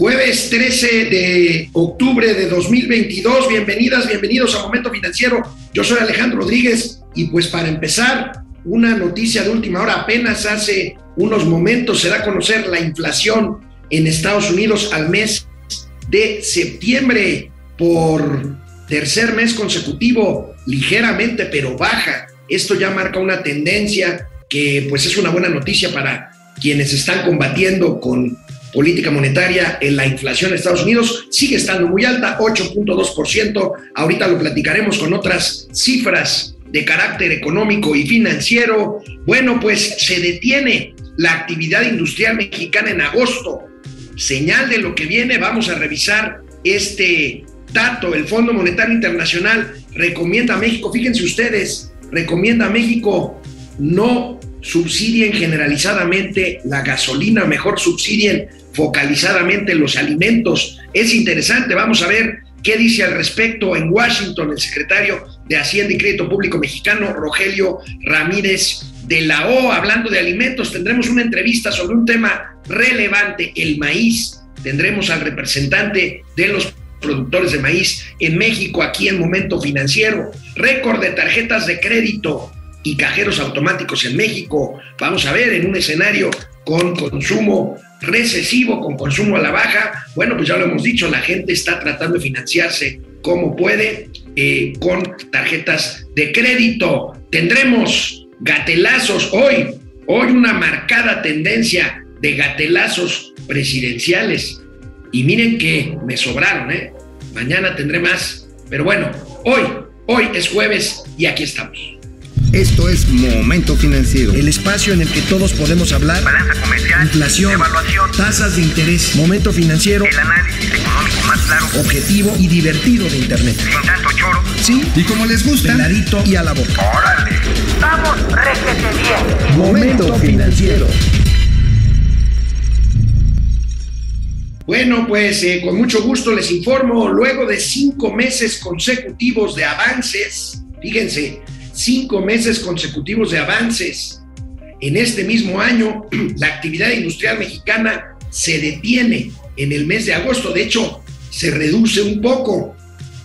Jueves 13 de octubre de 2022. Bienvenidas, bienvenidos a Momento Financiero. Yo soy Alejandro Rodríguez y pues para empezar, una noticia de última hora. Apenas hace unos momentos se da conocer la inflación en Estados Unidos al mes de septiembre por tercer mes consecutivo, ligeramente pero baja. Esto ya marca una tendencia que pues es una buena noticia para quienes están combatiendo con política monetaria en la inflación en Estados Unidos sigue estando muy alta, 8.2%. Ahorita lo platicaremos con otras cifras de carácter económico y financiero. Bueno, pues se detiene la actividad industrial mexicana en agosto. Señal de lo que viene, vamos a revisar este dato. El Fondo Monetario Internacional recomienda a México, fíjense ustedes, recomienda a México no subsidien generalizadamente la gasolina, mejor subsidien focalizadamente los alimentos. Es interesante, vamos a ver qué dice al respecto en Washington el secretario de Hacienda y Crédito Público mexicano, Rogelio Ramírez de la O, hablando de alimentos. Tendremos una entrevista sobre un tema relevante, el maíz. Tendremos al representante de los productores de maíz en México, aquí en Momento Financiero. Récord de tarjetas de crédito y cajeros automáticos en México. Vamos a ver en un escenario con consumo recesivo, con consumo a la baja, bueno, pues ya lo hemos dicho, la gente está tratando de financiarse como puede eh, con tarjetas de crédito. Tendremos gatelazos hoy, hoy una marcada tendencia de gatelazos presidenciales. Y miren que me sobraron, ¿eh? Mañana tendré más. Pero bueno, hoy, hoy es jueves y aquí estamos. Esto es Momento Financiero. El espacio en el que todos podemos hablar. Balanza comercial. Inflación. Evaluación. Tasas de interés. Momento Financiero. El análisis económico más claro. Objetivo y divertido de Internet. Sin tanto choro. Sí. Y como les gusta, Peladito y a la boca. Órale. Vamos, réjete bien. Momento Financiero. Bueno, pues eh, con mucho gusto les informo, luego de cinco meses consecutivos de avances, fíjense, cinco meses consecutivos de avances. En este mismo año, la actividad industrial mexicana se detiene en el mes de agosto. De hecho, se reduce un poco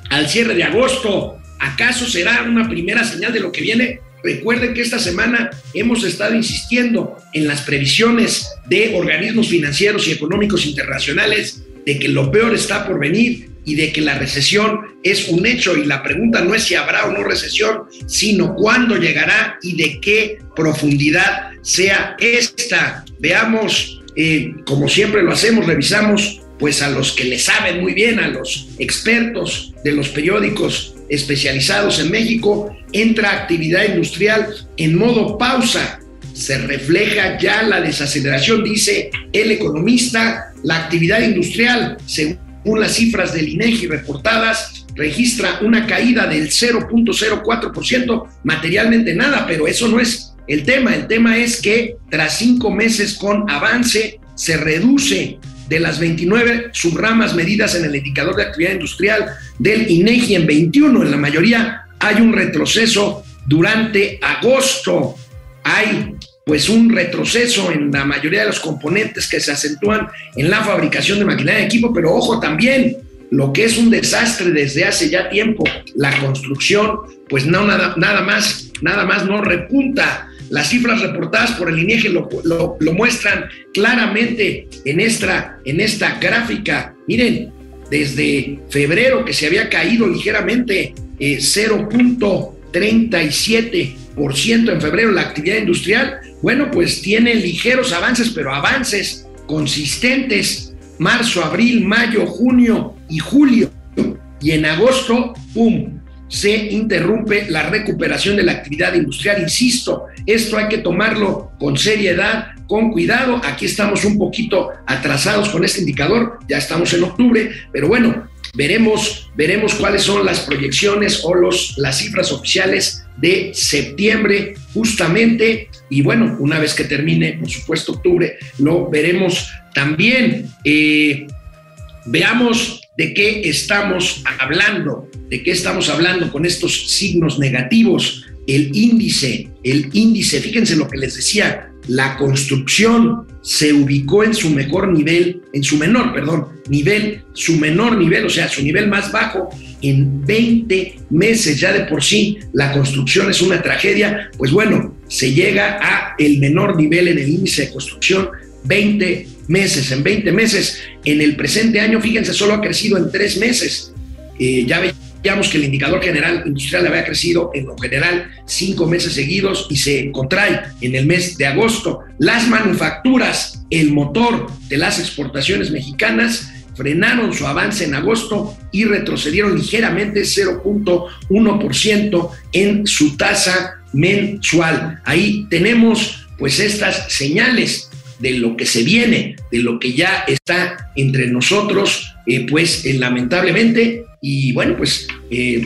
al cierre de agosto. ¿Acaso será una primera señal de lo que viene? Recuerden que esta semana hemos estado insistiendo en las previsiones de organismos financieros y económicos internacionales de que lo peor está por venir y de que la recesión es un hecho y la pregunta no es si habrá o no recesión, sino cuándo llegará y de qué profundidad sea esta. Veamos, eh, como siempre lo hacemos, revisamos pues a los que le saben muy bien, a los expertos de los periódicos especializados en México, entra actividad industrial en modo pausa. Se refleja ya la desaceleración, dice el economista, la actividad industrial, según las cifras del INEGI reportadas, registra una caída del 0.04%, materialmente nada, pero eso no es el tema. El tema es que tras cinco meses con avance, se reduce de las 29 subramas medidas en el indicador de actividad industrial del INEGI en 21. En la mayoría hay un retroceso durante agosto. Hay pues un retroceso en la mayoría de los componentes que se acentúan en la fabricación de maquinaria de equipo, pero ojo también, lo que es un desastre desde hace ya tiempo, la construcción, pues no nada, nada más, nada más no repunta. Las cifras reportadas por el INEGI lo, lo, muestran claramente en esta, en esta gráfica. Miren, desde febrero que se había caído ligeramente eh, 0.37% en febrero la actividad industrial, bueno, pues tiene ligeros avances, pero avances consistentes, marzo, abril, mayo, junio y julio. Y en agosto, ¡pum!, se interrumpe la recuperación de la actividad industrial. Insisto, esto hay que tomarlo con seriedad, con cuidado. Aquí estamos un poquito atrasados con este indicador, ya estamos en octubre, pero bueno, veremos, veremos cuáles son las proyecciones o los, las cifras oficiales de septiembre justamente. Y bueno, una vez que termine, por supuesto, octubre, lo veremos también. Eh, veamos de qué estamos hablando, de qué estamos hablando con estos signos negativos. El índice, el índice, fíjense lo que les decía, la construcción se ubicó en su mejor nivel, en su menor, perdón, nivel, su menor nivel, o sea, su nivel más bajo en 20 meses. Ya de por sí la construcción es una tragedia, pues bueno, se llega a el menor nivel en el índice de construcción 20 meses. En 20 meses, en el presente año, fíjense, solo ha crecido en tres meses. Eh, ya veíamos que el indicador general industrial había crecido en lo general cinco meses seguidos y se contrae en el mes de agosto. Las manufacturas, el motor de las exportaciones mexicanas, frenaron su avance en agosto y retrocedieron ligeramente 0.1% en su tasa mensual. Ahí tenemos pues estas señales de lo que se viene, de lo que ya está entre nosotros, eh, pues lamentablemente, y bueno, pues eh,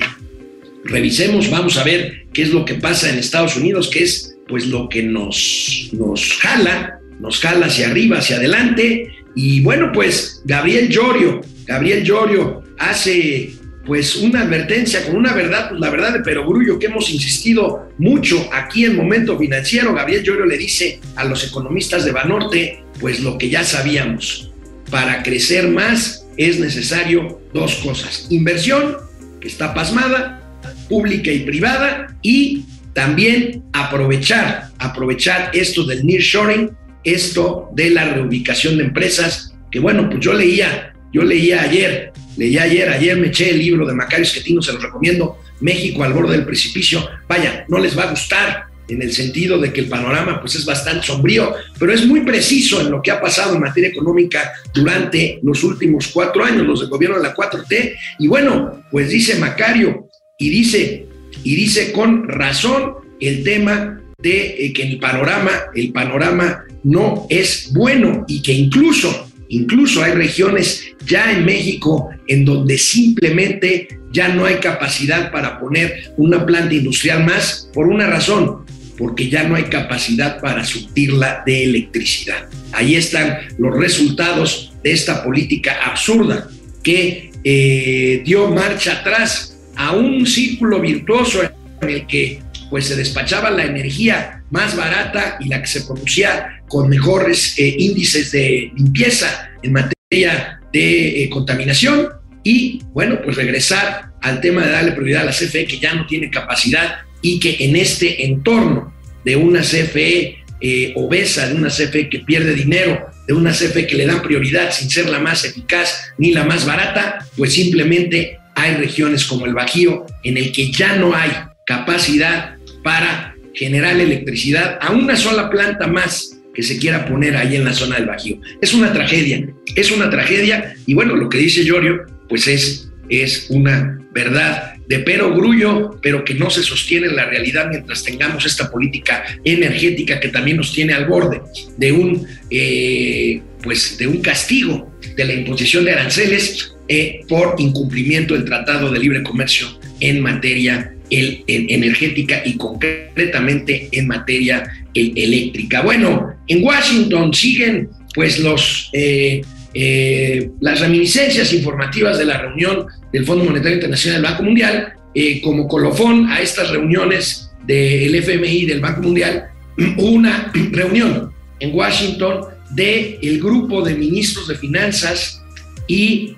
revisemos, vamos a ver qué es lo que pasa en Estados Unidos, que es pues lo que nos, nos jala, nos jala hacia arriba, hacia adelante, y bueno, pues Gabriel Llorio, Gabriel Llorio hace pues una advertencia con una verdad, pues la verdad de Perogrullo que hemos insistido mucho aquí en Momento Financiero. Gabriel Llorio le dice a los economistas de Banorte, pues lo que ya sabíamos, para crecer más es necesario dos cosas, inversión, que está pasmada, pública y privada, y también aprovechar, aprovechar esto del nearshoring, esto de la reubicación de empresas, que bueno, pues yo leía, yo leía ayer Leí ayer, ayer me eché el libro de Macario Esquetino, se los recomiendo, México al borde del precipicio. Vaya, no les va a gustar en el sentido de que el panorama pues es bastante sombrío, pero es muy preciso en lo que ha pasado en materia económica durante los últimos cuatro años, los del gobierno de la 4T. Y bueno, pues dice Macario y dice, y dice con razón el tema de eh, que el panorama, el panorama no es bueno y que incluso Incluso hay regiones ya en México en donde simplemente ya no hay capacidad para poner una planta industrial más por una razón, porque ya no hay capacidad para surtirla de electricidad. Ahí están los resultados de esta política absurda que eh, dio marcha atrás a un círculo virtuoso en el que pues se despachaba la energía más barata y la que se producía con mejores eh, índices de limpieza en materia de eh, contaminación y bueno, pues regresar al tema de darle prioridad a la CFE que ya no tiene capacidad y que en este entorno de una CFE eh, obesa, de una CFE que pierde dinero, de una CFE que le dan prioridad sin ser la más eficaz ni la más barata, pues simplemente hay regiones como el Bajío en el que ya no hay capacidad para generar electricidad a una sola planta más que se quiera poner ahí en la zona del Bajío. Es una tragedia, es una tragedia y bueno, lo que dice Llorio, pues es, es una verdad de pero grullo, pero que no se sostiene en la realidad mientras tengamos esta política energética que también nos tiene al borde de un, eh, pues de un castigo de la imposición de aranceles eh, por incumplimiento del Tratado de Libre Comercio en materia el, energética y concretamente en materia eléctrica. Bueno, en Washington siguen pues los, eh, eh, las reminiscencias informativas de la reunión del Fondo Monetario Internacional del Banco Mundial eh, como colofón a estas reuniones del FMI del Banco Mundial, una reunión en Washington del el grupo de ministros de finanzas y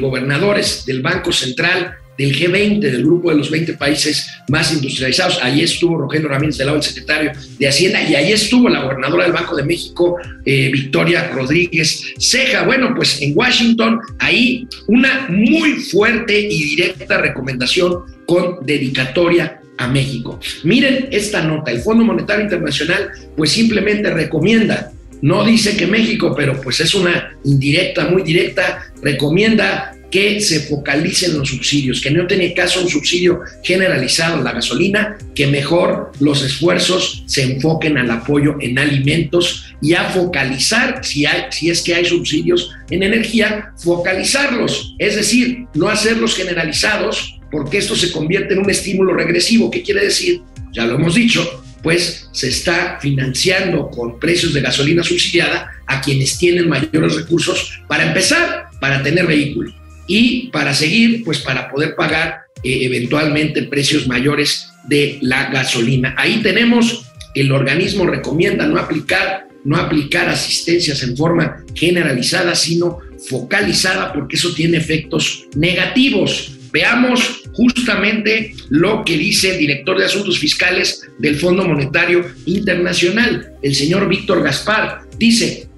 gobernadores del Banco Central del G20, del grupo de los 20 países más industrializados. Allí estuvo Rogelio Ramírez del lado, el secretario de Hacienda, y allí estuvo la gobernadora del Banco de México, eh, Victoria Rodríguez Ceja. Bueno, pues en Washington, ahí una muy fuerte y directa recomendación con dedicatoria a México. Miren esta nota, el Fondo Monetario Internacional pues simplemente recomienda no dice que México, pero pues es una indirecta, muy directa, recomienda que se focalicen los subsidios, que no tiene caso un subsidio generalizado a la gasolina, que mejor los esfuerzos se enfoquen al apoyo en alimentos y a focalizar, si, hay, si es que hay subsidios en energía, focalizarlos, es decir, no hacerlos generalizados, porque esto se convierte en un estímulo regresivo. ¿Qué quiere decir? Ya lo hemos dicho, pues se está financiando con precios de gasolina subsidiada a quienes tienen mayores recursos para empezar, para tener vehículo y para seguir, pues para poder pagar eh, eventualmente precios mayores de la gasolina. Ahí tenemos el organismo recomienda no aplicar, no aplicar asistencias en forma generalizada, sino focalizada, porque eso tiene efectos negativos. Veamos justamente lo que dice el director de Asuntos Fiscales del Fondo Monetario Internacional, el señor Víctor Gaspar. Dice,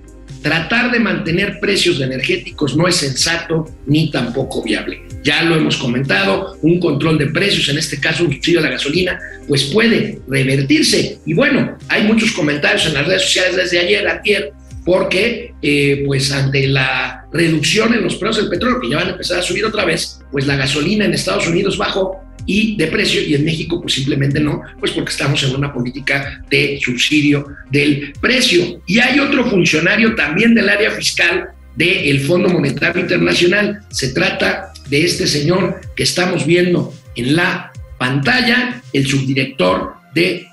tratar de mantener precios energéticos no es sensato ni tampoco viable. Ya lo hemos comentado, un control de precios, en este caso un subsidio a la gasolina, pues puede revertirse. Y bueno, hay muchos comentarios en las redes sociales desde ayer, ayer, porque eh, pues ante la reducción en los precios del petróleo, que ya van a empezar a subir otra vez, pues la gasolina en Estados Unidos bajó y de precio y en México pues simplemente no, pues porque estamos en una política de subsidio del precio. Y hay otro funcionario también del área fiscal del Fondo Monetario Internacional. Se trata de este señor que estamos viendo en la pantalla, el subdirector de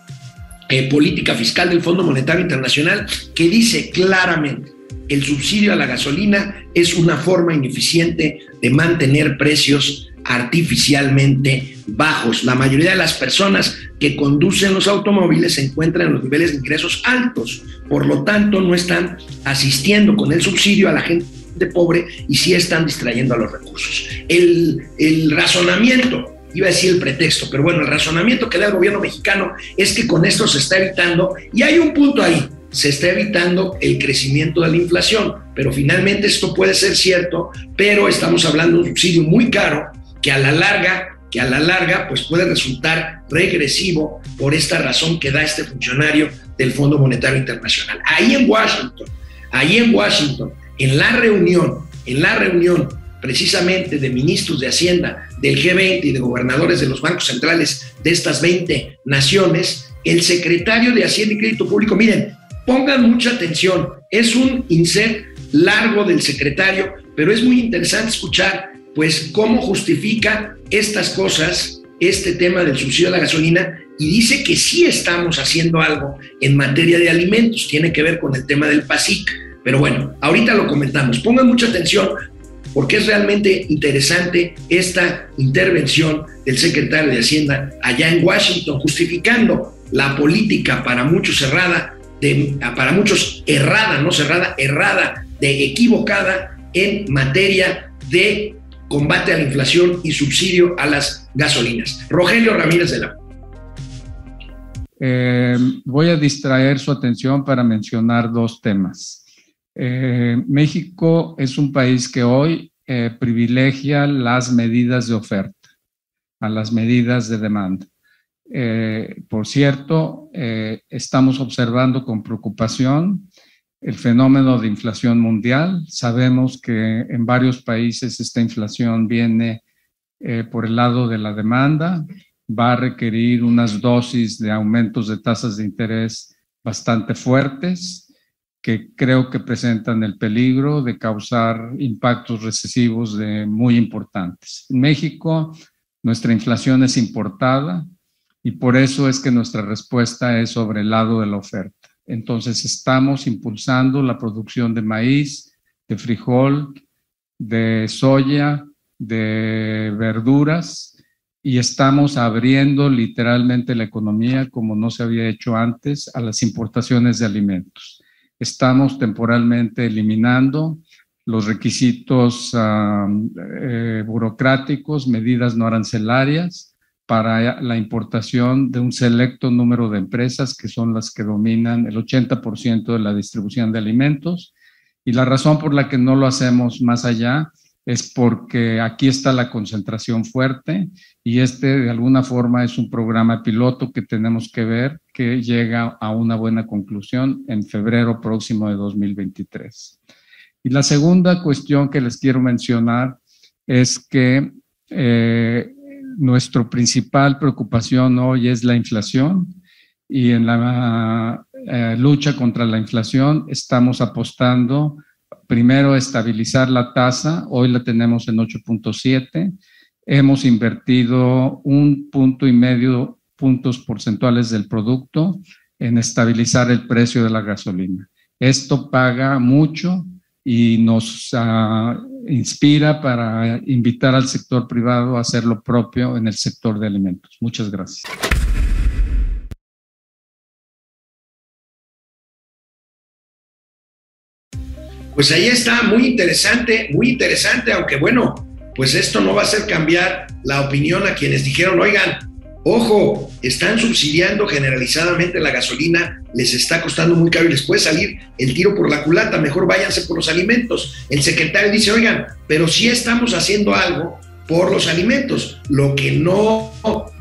eh, política fiscal del Fondo Monetario Internacional, que dice claramente, el subsidio a la gasolina es una forma ineficiente de mantener precios artificialmente bajos. La mayoría de las personas que conducen los automóviles se encuentran en los niveles de ingresos altos, por lo tanto no están asistiendo con el subsidio a la gente pobre y sí están distrayendo a los recursos. El, el razonamiento iba a decir el pretexto, pero bueno, el razonamiento que da el gobierno mexicano es que con esto se está evitando, y hay un punto ahí, se está evitando el crecimiento de la inflación, pero finalmente esto puede ser cierto, pero estamos hablando de un subsidio muy caro que a la larga que a la larga pues puede resultar regresivo por esta razón que da este funcionario del Fondo Monetario Internacional. Ahí en Washington, ahí en Washington, en la reunión, en la reunión precisamente de ministros de Hacienda del G20 y de gobernadores de los bancos centrales de estas 20 naciones, el secretario de Hacienda y Crédito Público, miren, pongan mucha atención, es un insert largo del secretario, pero es muy interesante escuchar pues cómo justifica estas cosas, este tema del subsidio a la gasolina, y dice que sí estamos haciendo algo en materia de alimentos, tiene que ver con el tema del PASIC. Pero bueno, ahorita lo comentamos. Pongan mucha atención porque es realmente interesante esta intervención del secretario de Hacienda allá en Washington, justificando la política para muchos cerrada, para muchos errada, no cerrada, errada, de equivocada en materia de combate a la inflación y subsidio a las gasolinas. Rogelio Ramírez de la. Eh, voy a distraer su atención para mencionar dos temas. Eh, México es un país que hoy eh, privilegia las medidas de oferta a las medidas de demanda. Eh, por cierto, estamos observando con preocupación el fenómeno de inflación mundial. Sabemos que en varios países esta inflación viene por el lado de la demanda, va a requerir unas dosis de aumentos de tasas de interés bastante fuertes que creo que presentan el peligro de causar impactos recesivos muy importantes. En México, nuestra inflación es importada y por eso es que nuestra respuesta es sobre el lado de la oferta. Entonces, estamos impulsando la producción de maíz, de frijol, de soya, de verduras y estamos abriendo literalmente la economía como no se había hecho antes a las importaciones de alimentos. Estamos temporalmente eliminando los requisitos eh, burocráticos, medidas no arancelarias para la importación de un selecto número de empresas que son las que dominan el 80% de la distribución de alimentos. Y la razón por la que no lo hacemos más allá es porque aquí está la concentración fuerte y este de alguna forma es un programa piloto que tenemos que ver que llega a una buena conclusión en febrero próximo de 2023. Y la segunda cuestión que les quiero mencionar es que eh, nuestra principal preocupación hoy es la inflación y en la eh, lucha contra la inflación estamos apostando primero estabilizar la tasa, hoy la tenemos en 8.7, hemos invertido un punto y medio puntos porcentuales del producto en estabilizar el precio de la gasolina. Esto paga mucho y nos uh, inspira para invitar al sector privado a hacer lo propio en el sector de alimentos. Muchas gracias. Pues ahí está, muy interesante, muy interesante, aunque bueno, pues esto no va a hacer cambiar la opinión a quienes dijeron, oigan, ojo, están subsidiando generalizadamente la gasolina, les está costando muy caro y les puede salir el tiro por la culata, mejor váyanse por los alimentos. El secretario dice, oigan, pero sí estamos haciendo algo por los alimentos. Lo que no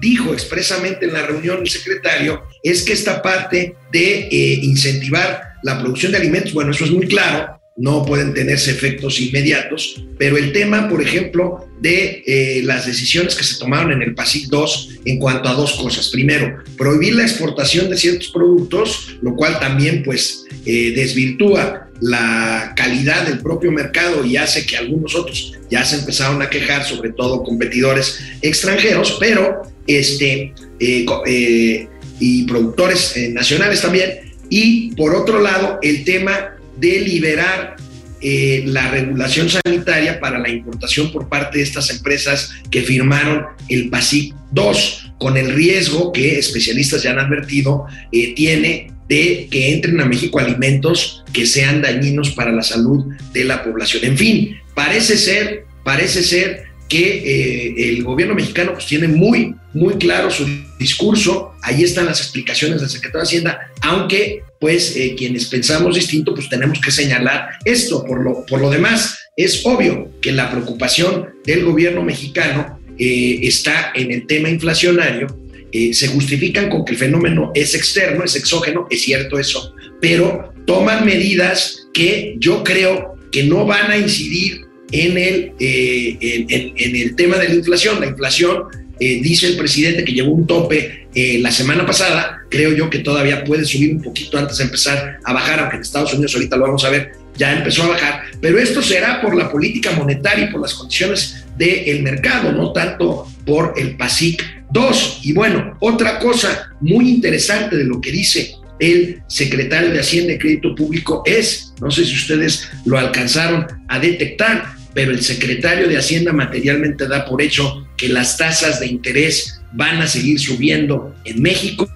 dijo expresamente en la reunión el secretario es que esta parte de eh, incentivar la producción de alimentos, bueno, eso es muy claro, no pueden tenerse efectos inmediatos, pero el tema, por ejemplo, de eh, las decisiones que se tomaron en el PASIC 2 en cuanto a dos cosas. Primero, prohibir la exportación de ciertos productos, lo cual también pues eh, desvirtúa la calidad del propio mercado y hace que algunos otros ya se empezaron a quejar, sobre todo competidores extranjeros, pero este, eh, y productores nacionales también. Y por otro lado, el tema de liberar eh, la regulación sanitaria para la importación por parte de estas empresas que firmaron el PASIC 2, con el riesgo que especialistas ya han advertido eh, tiene de que entren a México alimentos que sean dañinos para la salud de la población. En fin, parece ser, parece ser que eh, el gobierno mexicano pues, tiene muy, muy claro su discurso. Ahí están las explicaciones del secretario de Hacienda, aunque pues eh, quienes pensamos distinto, pues tenemos que señalar esto. Por lo, por lo demás, es obvio que la preocupación del gobierno mexicano eh, está en el tema inflacionario. se justifican con que el fenómeno es externo, es exógeno, es cierto eso, pero toman medidas que yo creo que no van a incidir en el, eh, en, el tema de la inflación. La inflación, eh, dice el presidente que llegó un tope eh, la semana pasada, creo yo que todavía puede subir un poquito antes de empezar a bajar, aunque en Estados Unidos ahorita lo vamos a ver, ya empezó a bajar, pero esto será por la política monetaria y por las condiciones del mercado, no tanto por el PASIC 2. Y bueno, otra cosa muy interesante de lo que dice el secretario de Hacienda y Crédito Público es, no sé si ustedes lo alcanzaron a detectar, pero el secretario de Hacienda materialmente da por hecho que las tasas de interés van a seguir subiendo en México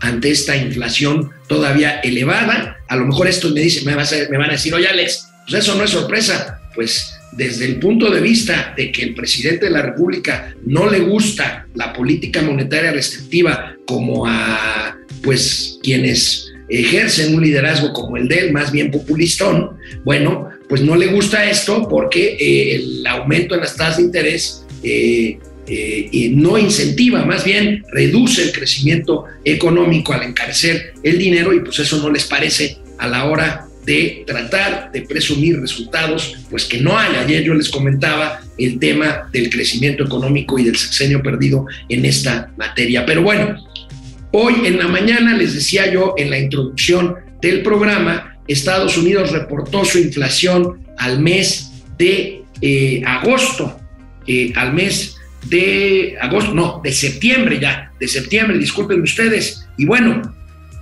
ante esta inflación todavía elevada. A lo mejor esto me dice, me, me van a decir, oye Alex, pues eso no es sorpresa. Pues desde el punto de vista de que el presidente de la República no le gusta la política monetaria restrictiva como a pues quienes ejercen un liderazgo como el de él, más bien populistón, bueno, pues no le gusta esto porque eh, el aumento en las tasas de interés eh, eh, no incentiva, más bien reduce el crecimiento económico al encarecer el dinero y pues eso no les parece a la hora de tratar de presumir resultados, pues que no hay. Ayer yo les comentaba el tema del crecimiento económico y del sexenio perdido en esta materia. Pero bueno, hoy en la mañana les decía yo en la introducción del programa, Estados Unidos reportó su inflación al mes de eh, agosto, eh, al mes de agosto, no, de septiembre ya, de septiembre, disculpen ustedes. Y bueno,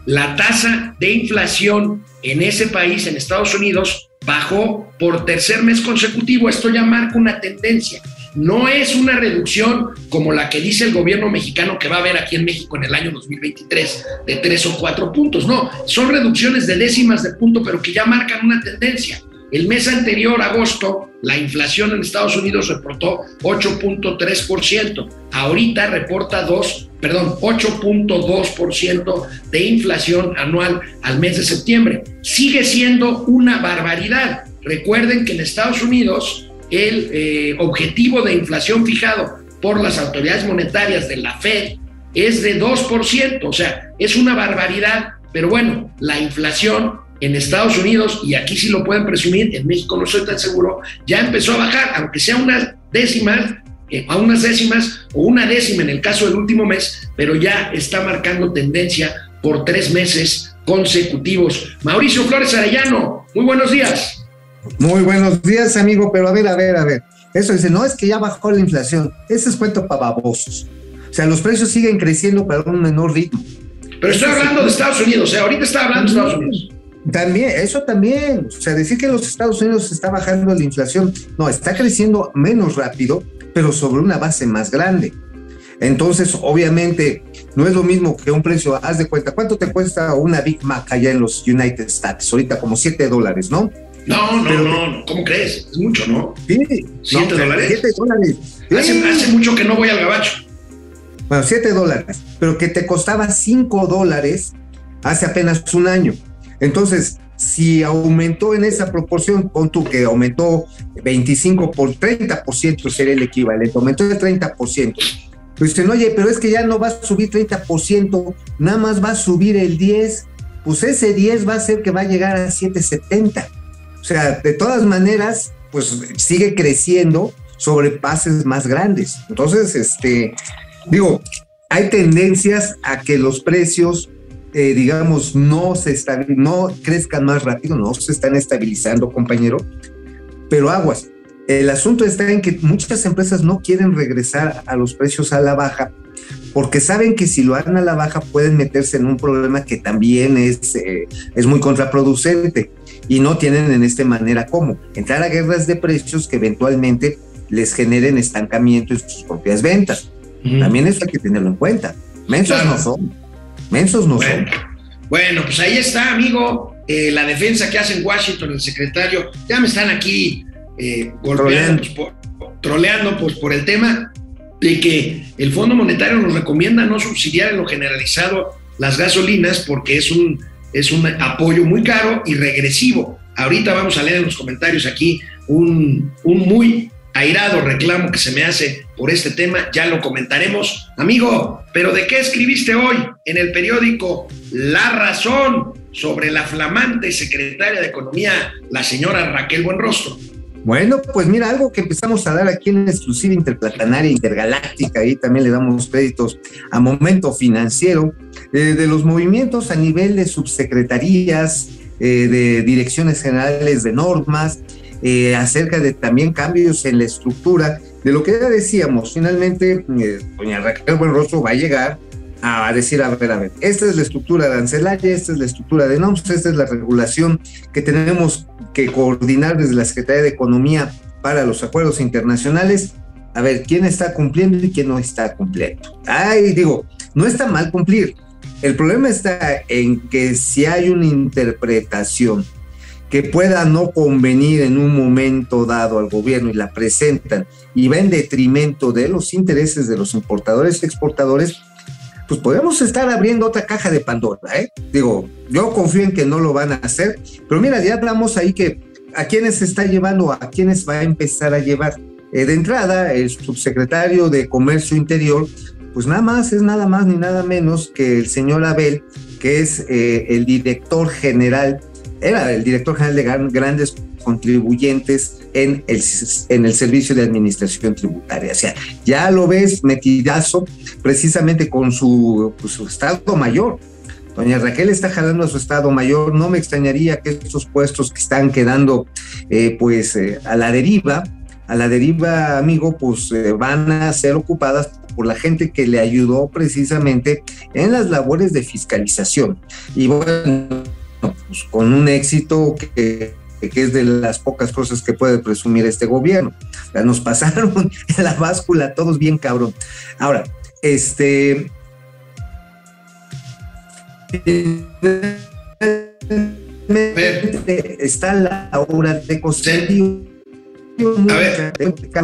la tasa de inflación en ese país, en Estados Unidos, bajó por tercer mes consecutivo. Esto ya marca una tendencia. No es una reducción como la que dice el gobierno mexicano que va a haber aquí en México en el año 2023 de tres o cuatro puntos. No, son reducciones de décimas de punto, pero que ya marcan una tendencia. El mes anterior, agosto, la inflación en Estados Unidos reportó 8.3%. Ahorita reporta 2, perdón, 8.2% de inflación anual al mes de septiembre. Sigue siendo una barbaridad. Recuerden que en Estados Unidos el eh, objetivo de inflación fijado por las autoridades monetarias de la Fed es de 2%, o sea, es una barbaridad, pero bueno, la inflación en Estados Unidos, y aquí sí lo pueden presumir, en México no estoy tan seguro, ya empezó a bajar, aunque sea unas décimas, eh, a unas décimas o una décima en el caso del último mes, pero ya está marcando tendencia por tres meses consecutivos. Mauricio Flores Arellano, muy buenos días. Muy buenos días, amigo, pero a ver, a ver, a ver. Eso dice, no es que ya bajó la inflación, ese es cuento para babosos. O sea, los precios siguen creciendo, pero a un menor ritmo. Pero estoy hablando de Estados Unidos, o sea, ahorita está hablando de Estados Unidos. También, eso también. O sea, decir que los Estados Unidos está bajando la inflación, no, está creciendo menos rápido, pero sobre una base más grande. Entonces, obviamente, no es lo mismo que un precio, haz de cuenta, ¿cuánto te cuesta una Big Mac allá en los United States? Ahorita como 7 dólares, ¿no? No, no, Pero- no, no, ¿cómo crees? Es mucho, ¿no? Sí, ¿Siete dólares? 7 dólares. Hace, Sí. hace mucho que no voy al gabacho. Bueno, 7 dólares, pero que te costaba 5 dólares hace apenas un año. Entonces, si aumentó en esa proporción, pon tú que aumentó 25 por 30% sería el equivalente, aumentó de 30%. Pues dicen, oye, pero es que ya no va a subir 30%, nada más va a subir el 10%, pues ese 10 va a ser que va a llegar a 770. O sea, de todas maneras, pues sigue creciendo sobre pases más grandes. Entonces, este, digo, hay tendencias a que los precios, eh, digamos, no se estabil- no crezcan más rápido, no se están estabilizando, compañero. Pero aguas. El asunto está en que muchas empresas no quieren regresar a los precios a la baja porque saben que si lo hagan a la baja pueden meterse en un problema que también es, eh, es muy contraproducente y no tienen en esta manera cómo entrar a guerras de precios que eventualmente les generen estancamiento en sus propias ventas. También eso hay que tenerlo en cuenta. Mensos Claro. no son. Mensos no Bueno, son. bueno, pues ahí está, amigo, eh, la defensa que hace en Washington el secretario. Ya me están aquí eh, golpeando, Troleando. pues, por, troleando pues, por el tema de que el Fondo Monetario nos recomienda no subsidiar en lo generalizado las gasolinas porque es un, es un apoyo muy caro y regresivo. Ahorita vamos a leer en los comentarios aquí un, un muy airado reclamo que se me hace por este tema, ya lo comentaremos. Amigo, pero ¿de qué escribiste hoy en el periódico La Razón sobre la flamante secretaria de Economía, la señora Raquel Buenrostro? Bueno, pues mira, algo que empezamos a dar aquí en exclusiva interplatanaria, intergaláctica, ahí también le damos créditos a momento financiero, eh, de los movimientos a nivel de subsecretarías, eh, de direcciones generales de normas, eh, acerca de también cambios en la estructura, de lo que ya decíamos, finalmente, eh, doña Raquel Buenrostro va a llegar a decir, a ver, a ver, esta es la estructura arancelaria, esta es la estructura de NOMS, esta es la regulación que tenemos que coordinar desde la Secretaría de Economía para los acuerdos internacionales, a ver quién está cumpliendo y quién no está cumpliendo. Ay, digo, no está mal cumplir. El problema está en que si hay una interpretación que pueda no convenir en un momento dado al gobierno y la presentan y va en detrimento de los intereses de los importadores y exportadores, pues podemos estar abriendo otra caja de Pandora, ¿eh? Digo, yo confío en que no lo van a hacer, pero mira, ya hablamos ahí que a quiénes está llevando, a quiénes va a empezar a llevar. Eh, de entrada, el subsecretario de Comercio Interior, pues nada más, es nada más ni nada menos que el señor Abel, que es eh, el director general, era el director general de gran, grandes contribuyentes en el, en el servicio de administración tributaria. O sea, ya lo ves metidazo precisamente con su, pues, su estado mayor. Doña Raquel está jalando a su estado mayor. No me extrañaría que estos puestos que están quedando eh, pues eh, a la deriva, a la deriva, amigo, pues eh, van a ser ocupadas por la gente que le ayudó precisamente en las labores de fiscalización. Y bueno, pues, con un éxito que, que, es de las pocas cosas que puede presumir este gobierno. Nos pasaron en la báscula todos bien cabrón. Ahora, este... Está la obra de construcción. A ver.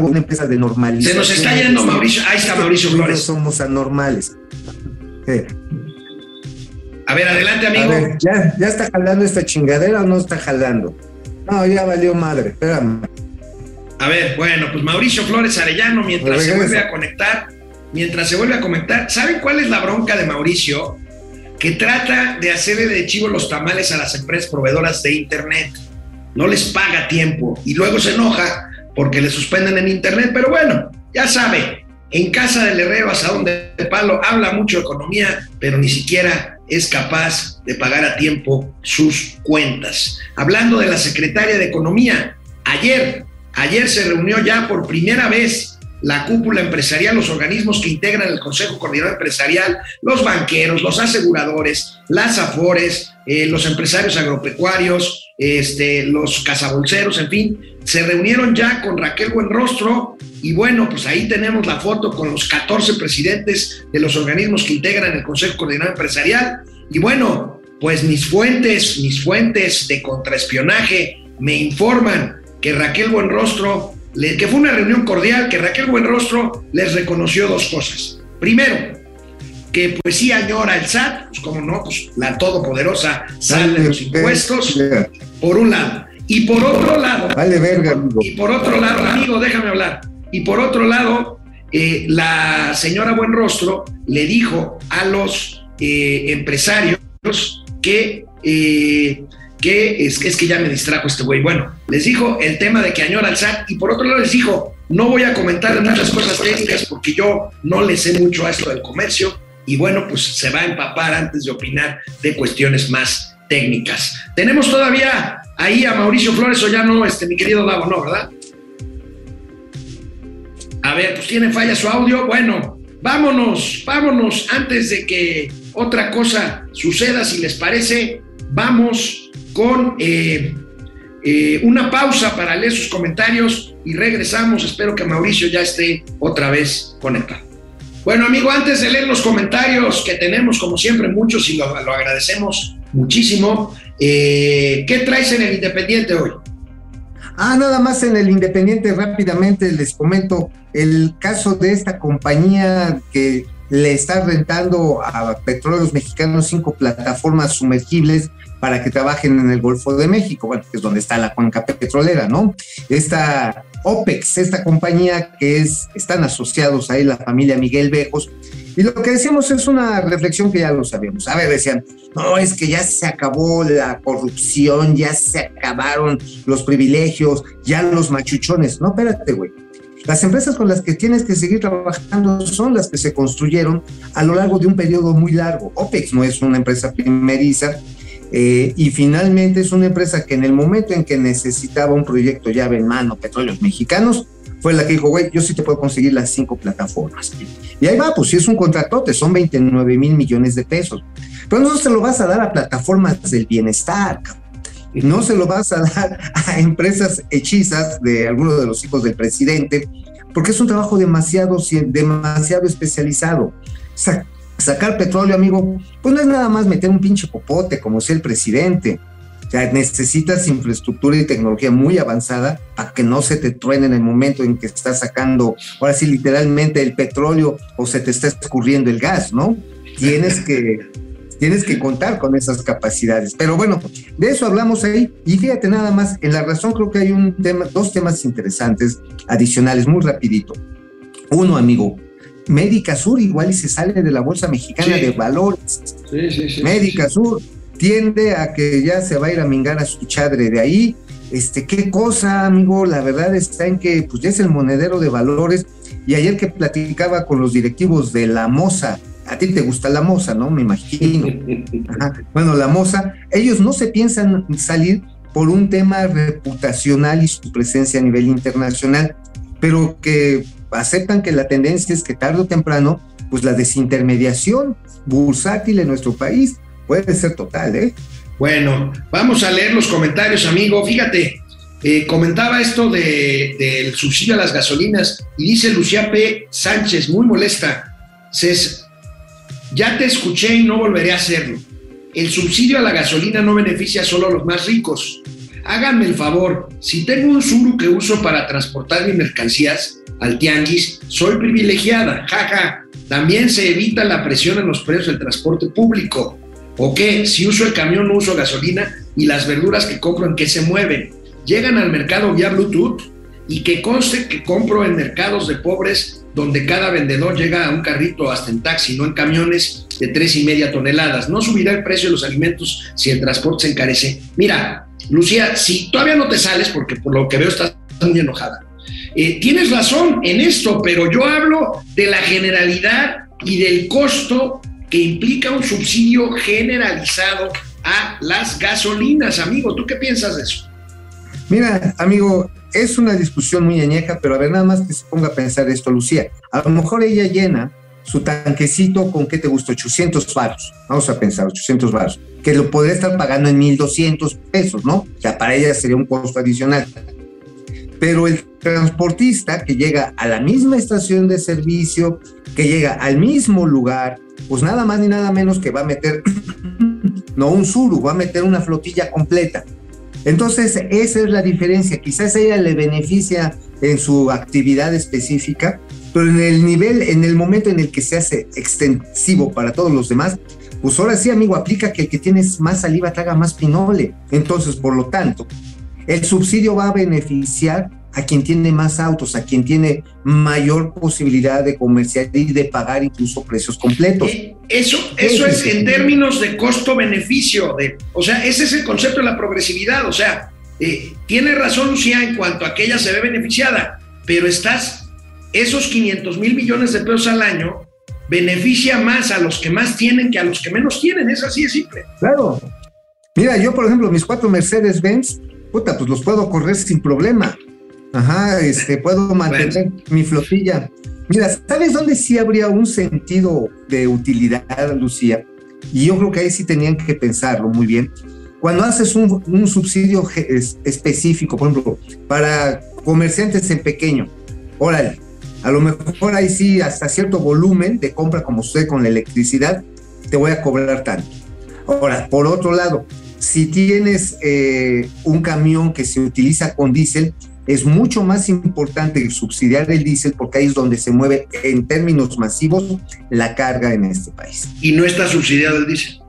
Una empresa de normalización. Se nos está yendo Mauricio. Ahí está Mauricio Flores. somos anormales. A ver, adelante, amigo. Ver, ¿ya, ¿Ya está jalando esta chingadera o no está jalando? No, ya valió madre, espérame. A ver, bueno, pues Mauricio Flores Arellano, mientras se vuelve a conectar, mientras se vuelve a conectar, ¿saben cuál es la bronca de Mauricio? Que trata de hacerle de chivo los tamales a las empresas proveedoras de Internet. No les paga tiempo y luego se enoja porque le suspenden en Internet, pero bueno, ya sabe, en casa del herrero hasta donde de palo habla mucho de economía, pero ni siquiera es capaz de pagar a tiempo sus cuentas. Hablando de la secretaria de Economía, ayer, ayer se reunió ya por primera vez la cúpula empresarial, los organismos que integran el Consejo Coordinador Empresarial, los banqueros, los aseguradores, las afores, eh, los empresarios agropecuarios, este, los cazabolseros, en fin, se reunieron ya con Raquel Buenrostro y bueno, pues ahí tenemos la foto con los 14 presidentes de los organismos que integran el Consejo Coordinador Empresarial y bueno, pues mis fuentes, mis fuentes de contraespionaje me informan que Raquel Buenrostro, que fue una reunión cordial, que Raquel Buenrostro les reconoció dos cosas. Primero, que pues sí añora el SAT, pues como no, pues la todopoderosa SAT de los impuestos, por un lado. Y por otro lado, Vale verga, amigo. y por otro lado, amigo, déjame hablar. Y por otro lado, eh, la señora Buenrostro le dijo a los eh, empresarios que, eh, que es, es que ya me distrajo este güey. Bueno, les dijo el tema de que añora el SAT y por otro lado les dijo, no voy a comentar muchas cosas técnicas porque yo no le sé mucho a esto del comercio y bueno, pues se va a empapar antes de opinar de cuestiones más técnicas. Tenemos todavía ahí a Mauricio Flores o ya no, este, mi querido Davo, no, ¿verdad? A ver, pues tiene falla su audio. Bueno, vámonos, vámonos antes de que otra cosa suceda, si les parece, vamos con eh, eh, una pausa para leer sus comentarios y regresamos. Espero que Mauricio ya esté otra vez conectado. Bueno, amigo, antes de leer los comentarios que tenemos, como siempre, muchos y lo, lo agradecemos muchísimo, eh, ¿qué traes en el Independiente hoy? Ah, nada más en el Independiente rápidamente les comento el caso de esta compañía que le está rentando a petróleos mexicanos cinco plataformas sumergibles para que trabajen en el Golfo de México, bueno, que es donde está la cuenca petrolera, ¿no? Esta OPEX, esta compañía que es, están asociados ahí la familia Miguel Bejos, y lo que decimos es una reflexión que ya lo sabíamos. A ver, decían, no, es que ya se acabó la corrupción, ya se acabaron los privilegios, ya los machuchones. No, espérate, güey. Las empresas con las que tienes que seguir trabajando son las que se construyeron a lo largo de un periodo muy largo. OPEX no es una empresa primeriza eh, y finalmente es una empresa que en el momento en que necesitaba un proyecto llave en mano, petróleos mexicanos, fue la que dijo, güey, yo sí te puedo conseguir las cinco plataformas. Y ahí va, pues si es un contratote, son 29 mil millones de pesos. Pero no se lo vas a dar a plataformas del bienestar, no se lo vas a dar a empresas hechizas de algunos de los hijos del presidente, porque es un trabajo demasiado, demasiado especializado. Sa sacar petróleo, amigo, pues no es nada más meter un pinche popote como sea el presidente. O sea, necesitas infraestructura y tecnología muy avanzada para que no se te truene en el momento en que estás sacando, ahora sí, literalmente el petróleo o se te está escurriendo el gas, ¿no? Tienes que, tienes que contar con esas capacidades. Pero bueno, de eso hablamos ahí. Y fíjate nada más, en la razón creo que hay un tema, dos temas interesantes adicionales, muy rapidito. Uno, amigo, Médica Sur igual y se sale de la Bolsa Mexicana Sí. de Valores. Sí, sí, sí. Médica Sur tiende a que ya se va a ir a mingar a su chadre de ahí. Este, qué cosa, amigo, la verdad está en que pues ya es el monedero de valores. Y ayer que platicaba con los directivos de la Moza, a ti te gusta la Moza, ¿no? Me imagino. Ajá. Bueno, la Moza, ellos no se piensan salir por un tema reputacional y su presencia a nivel internacional, pero que aceptan que la tendencia es que tarde o temprano, pues la desintermediación bursátil en nuestro país puede ser total, ¿eh? Bueno, vamos a leer los comentarios, amigo. Fíjate, eh, comentaba esto de, del subsidio a las gasolinas y dice Lucía P. Sánchez, muy molesta. Cés, ya te escuché y no volveré a hacerlo. El subsidio a la gasolina no beneficia solo a los más ricos. Háganme el favor, si tengo un suru que uso para transportar mis mercancías al tianguis, soy privilegiada, jaja. También se evita la presión en los precios del transporte público. ¿O qué? Si uso el camión no uso gasolina y las verduras que compro en qué se mueven. Llegan al mercado vía Bluetooth y que conste que compro en mercados de pobres donde cada vendedor llega a un carrito hasta en taxi, no en camiones de tres y media toneladas. No subirá el precio de los alimentos si el transporte se encarece. Mira, Lucía, si todavía no te sales, porque por lo que veo estás muy enojada, eh, tienes razón en esto, pero yo hablo de la generalidad y del costo que implica un subsidio generalizado a las gasolinas, amigo. ¿Tú qué piensas de eso? Mira, amigo, es una discusión muy añeja, pero a ver, nada más que se ponga a pensar esto, Lucía. A lo mejor ella llena su tanquecito con, ¿qué te gusta? 800 varos. Vamos a pensar, 800 varos. Que lo podría estar pagando en 1,200 pesos, ¿no? O sea, para ella sería un costo adicional. Pero el transportista que llega a la misma estación de servicio, que llega al mismo lugar, pues nada más ni nada menos que va a meter, no un suru, va a meter una flotilla completa. Entonces, esa es la diferencia. Quizás ella le beneficia en su actividad específica, pero en el nivel, en el momento en el que se hace extensivo para todos los demás, pues ahora sí, amigo, aplica que el que tiene más saliva traga más pinole. Entonces, por lo tanto, el subsidio va a beneficiar a quien tiene más autos, a quien tiene mayor posibilidad de comerciar y de pagar incluso precios completos. Eh, Eso, eso es en términos de costo-beneficio. O sea, ese es el concepto de la progresividad. O sea, eh, tiene razón Lucía en cuanto a que ella se ve beneficiada, pero estás, esos 500 mil millones de pesos al año beneficia más a los que más tienen que a los que menos tienen. Es así de simple. Claro. Mira, yo, por ejemplo, mis cuatro Mercedes-Benz, puta, pues los puedo correr sin problema. Ajá, este, puedo mantener mi flotilla. Mira, ¿sabes dónde sí habría un sentido de utilidad, Lucía? Y yo creo que ahí sí tenían que pensarlo muy bien. Cuando haces un, un subsidio específico, por ejemplo, para comerciantes en pequeño, órale, a lo mejor ahí sí, hasta cierto volumen de compra, como sucede con la electricidad, te voy a cobrar tanto. Ahora, por otro lado, si tienes eh, un camión que se utiliza con diésel, es mucho más importante subsidiar el diésel porque ahí es donde se mueve en términos masivos la carga en este país. ¿Y no está subsidiado el diésel?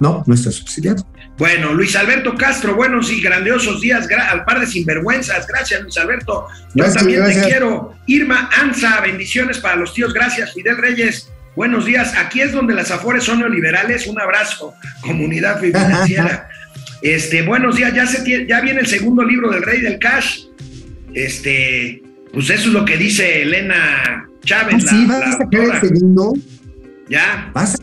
No, no está subsidiado. Bueno, Luis Alberto Castro, buenos y grandiosos días al par de sinvergüenzas. Gracias, Luis Alberto. Yo gracias, también gracias. te quiero. Irma Anza, bendiciones para los tíos. Gracias, Fidel Reyes. Buenos días. Aquí es donde las afores son neoliberales. Un abrazo, comunidad financiera. este, buenos días. Ya, se, ya viene el segundo libro del Rey del Cash. Este, pues eso es lo que dice Elena Chávez. ¿Ah, sí, ¿Vas a sacar el segundo? Ya. ¿Vas a...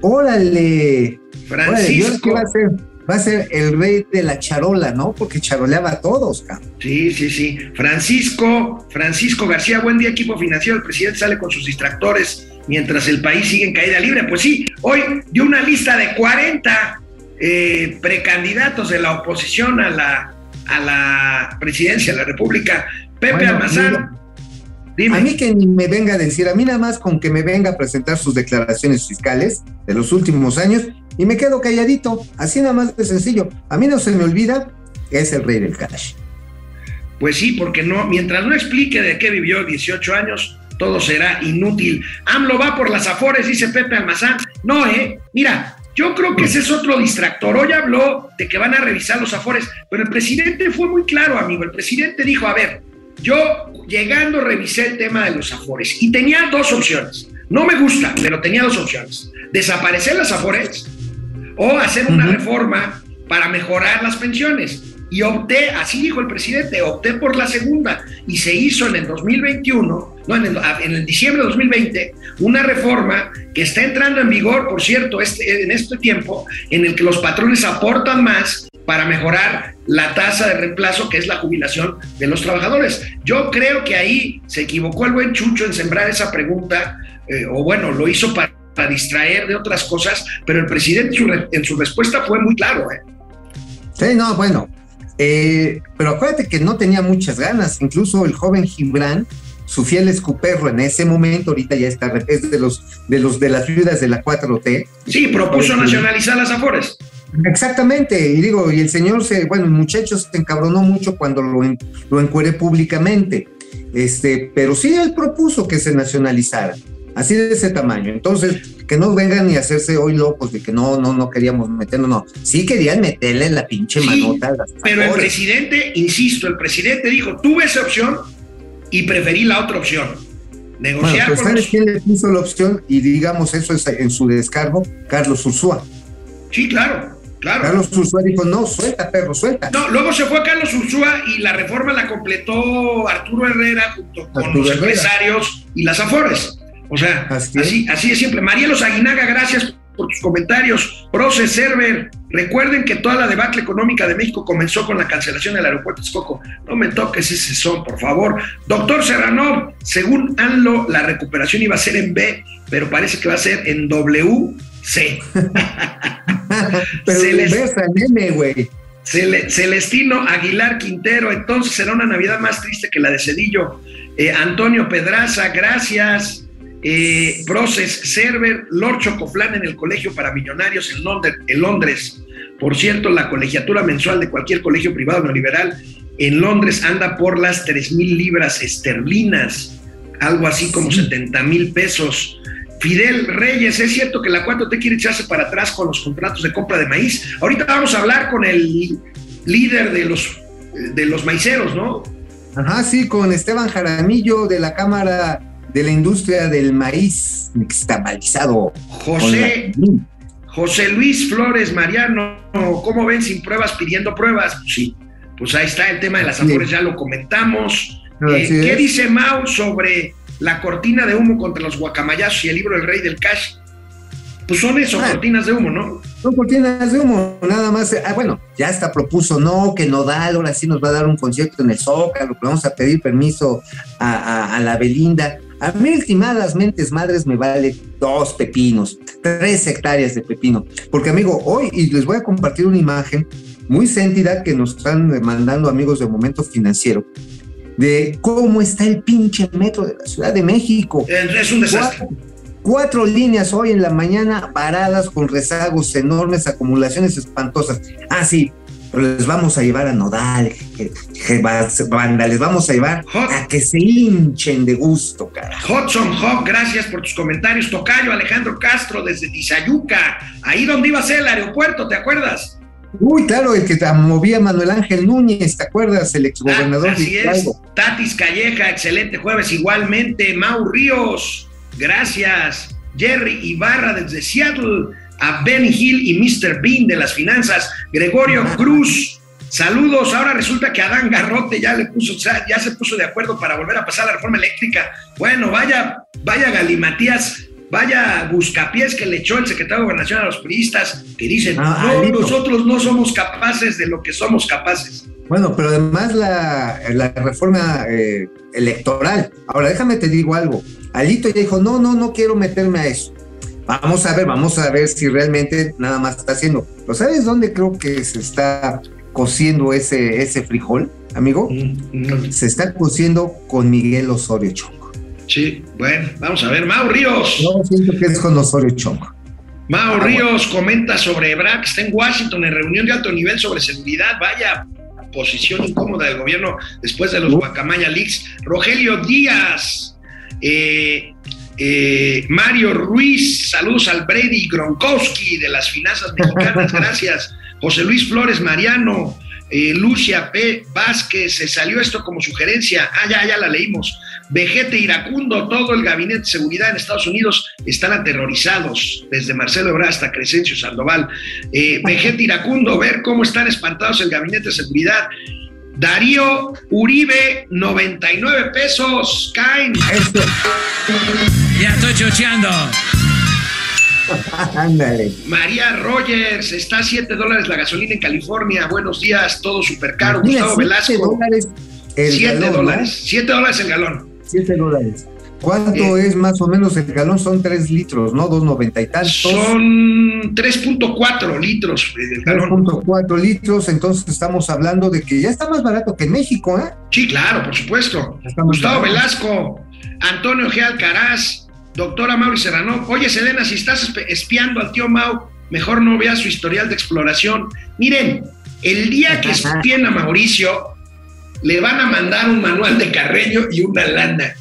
Órale. Francisco. Órale, va, a ser, va a ser el rey de la charola, ¿no? Porque charoleaba a todos, cabrón. Sí, sí, sí. Francisco, Francisco García, buen día, equipo financiero. El presidente sale con sus distractores mientras el país sigue en caída libre. Pues sí, hoy dio una lista de 40 eh, precandidatos de la oposición a la, a la presidencia de la República. Pepe bueno, Almazán. Dime. A mí que ni me venga a decir, a mí nada más con que me venga a presentar sus declaraciones fiscales de los últimos años y me quedo calladito, así nada más de sencillo. A mí no se me olvida que es el rey del cash. Pues sí, porque no, mientras no explique de qué vivió 18 años, todo será inútil. AMLO va por las afores, dice Pepe Almazán. No, eh, mira, yo creo que ese es otro distractor. Hoy habló de que van a revisar los afores, pero el presidente fue muy claro, amigo. El presidente dijo, a ver, yo llegando revisé el tema de los afores y tenía dos opciones. No me gusta, pero tenía dos opciones. Desaparecer las afores o hacer una uh -huh. reforma para mejorar las pensiones. Y opté, así dijo el presidente, opté por la segunda y se hizo en el 2021, no, en el, en diciembre de 2020, una reforma que está entrando en vigor, por cierto, este, en este tiempo, en el que los patrones aportan más para mejorar la tasa de reemplazo, que es la jubilación de los trabajadores. Yo creo que ahí se equivocó el buen Chucho en sembrar esa pregunta, eh, o bueno, lo hizo para, distraer de otras cosas, pero el presidente en su, en su respuesta fue muy claro. ¿eh? Sí, no, bueno, eh, pero acuérdate que no tenía muchas ganas, incluso el joven Gibran, su fiel escuperro en ese momento, ahorita ya está, es de los de los de las viudas de la 4T. Sí, propuso nacionalizar las Afores. Exactamente, y digo, y el señor se, bueno, el muchacho se encabronó mucho cuando lo, lo encueré públicamente, este, pero sí él propuso que se nacionalizara, así de ese tamaño. Entonces, que no vengan y hacerse hoy locos de que no, no, no queríamos meternos, no, sí querían meterle la pinche sí, manota. A las pero el presidente, insisto, el presidente dijo, tuve esa opción y preferí la otra opción. Negociar bueno, pues con ¿sabes los... quién le puso la opción? Y digamos eso es en su descargo, Carlos Ursúa. Sí, claro. Claro. Carlos Ursúa dijo, no, suelta, perro, suelta. No, luego se fue Carlos Ursúa y la reforma la completó Arturo Herrera junto con Arturo los Herrera. empresarios y las Afores. O sea, Así así, es. así, de simple. Marielos Aguinaga, gracias por tus comentarios. Proce Server, recuerden que toda la debacle económica de México comenzó con la cancelación del aeropuerto de Texcoco. No me toques ese son, por favor. Doctor Serrano, según ANLO, la recuperación iba a ser en B, pero parece que va a ser en WC. Pero a nene, güey. Cele- Celestino Aguilar Quintero, entonces será una Navidad más triste que la de Cedillo. Eh, Antonio Pedraza, gracias. Eh, Proces Server, Lord Chocoflan en el Colegio para Millonarios en Londres, en Londres. Por cierto, la colegiatura mensual de cualquier colegio privado neoliberal en Londres anda por las 3 mil libras esterlinas, algo así como 70 mil pesos. Fidel Reyes, es cierto que la 4T quiere echarse para atrás con los contratos de compra de maíz. Ahorita vamos a hablar con el líder de los, de los maiceros, ¿no? Ajá, sí, con Esteban Jaramillo de la Cámara de la Industria del Maíz Nixtamalizado. José, José Luis Flores Mariano, ¿cómo ven sin pruebas pidiendo pruebas? Sí, pues ahí está el tema de las amores, ya lo comentamos. Eh, ¿Qué dice Mau sobre la cortina de humo contra los guacamayazos y el libro El Rey del Cash? Pues son eso, ah. cortinas de humo, ¿no? Son cortinas de humo, nada más. Ah, bueno, ya hasta propuso, no, que Nodal ahora sí nos va a dar un concierto en el Zócalo, que vamos a pedir permiso a, a la Belinda. A mí, estimadas mentes madres, me vale dos pepinos, tres hectáreas de pepino. Porque, amigo, hoy, y les voy a compartir una imagen muy sentida que nos están mandando amigos de Momento Financiero, de cómo está el pinche metro de la Ciudad de México. Es un desastre. Cuatro, líneas hoy en la mañana paradas con rezagos enormes, acumulaciones espantosas. Ah, sí, les vamos a llevar a Nodal, banda, les vamos a llevar a que se hinchen de gusto, cara. Hudson Hawk, gracias por tus comentarios. Tocayo Alejandro Castro desde Tizayuca, ahí donde iba a ser el aeropuerto, ¿te acuerdas? Uy, claro, el que movía Manuel Ángel Núñez, ¿te acuerdas? El exgobernador. Así es. Tatis Calleja, excelente jueves igualmente. Mau Ríos, gracias. Jerry Ibarra desde Seattle. A Benny Hill y Mr. Bean de las finanzas. Gregorio Cruz, saludos. Ahora resulta que Adán Garrote ya le puso, ya se puso de acuerdo para volver a pasar la reforma eléctrica. Bueno, vaya, vaya Galimatías Vaya buscapiés que le echó el secretario de Gobernación a los periodistas que dicen, ah, no, nosotros no somos capaces de lo que somos capaces. Bueno, pero además la, reforma eh, electoral. Ahora, déjame te digo algo. Alito ya dijo, no, no, no quiero meterme a eso. Vamos a ver, vamos a ver si realmente nada más está haciendo. ¿Lo sabes dónde creo que se está cociendo ese, ese frijol, amigo? Mm, se está cociendo con Miguel Osorio Chongo. Sí, bueno, vamos a ver. Mau Ríos. No, siento que es con Osorio Chongo. Mau ah, Ríos comenta sobre Ebrard, que está en Washington en reunión de alto nivel sobre seguridad. Vaya posición incómoda del gobierno después de los Guacamaya Leaks. Rogelio Díaz, eh, eh, Mario Ruiz, saludos al Brady Gronkowski de las finanzas mexicanas, gracias. José Luis Flores Mariano, eh, Lucia P. Vázquez, se salió esto como sugerencia. Ah, ya, ya la leímos. Vejete iracundo, todo el gabinete de seguridad en Estados Unidos están aterrorizados, desde Marcelo Ebrard hasta Crescencio Sandoval. Eh, Vejete iracundo, ver cómo están espantados el gabinete de seguridad. Darío Uribe, 99 pesos, caen. Ya estoy chocheando. Ándale. María Rogers, está a 7 dólares la gasolina en California. Buenos días, todo súper caro. Gustavo Velasco. 7 dólares. 7 dólares el galón. 7 dólares. ¿Cuánto eh, es más o menos el galón? Son 3 litros, ¿no? 2.90 y tantos. Son 3.4 litros el galón. 3.4 litros, entonces estamos hablando de que ya está más barato que en México, ¿eh? Sí, claro, por supuesto. Gustavo Velasco, Antonio G. Alcaraz, doctora Mauri Serrano. Oye, Selena, si estás espiando al tío Mau, mejor no veas su historial de exploración. Miren, el día que espien a Mauricio, le van a mandar un manual de Carreño y una lana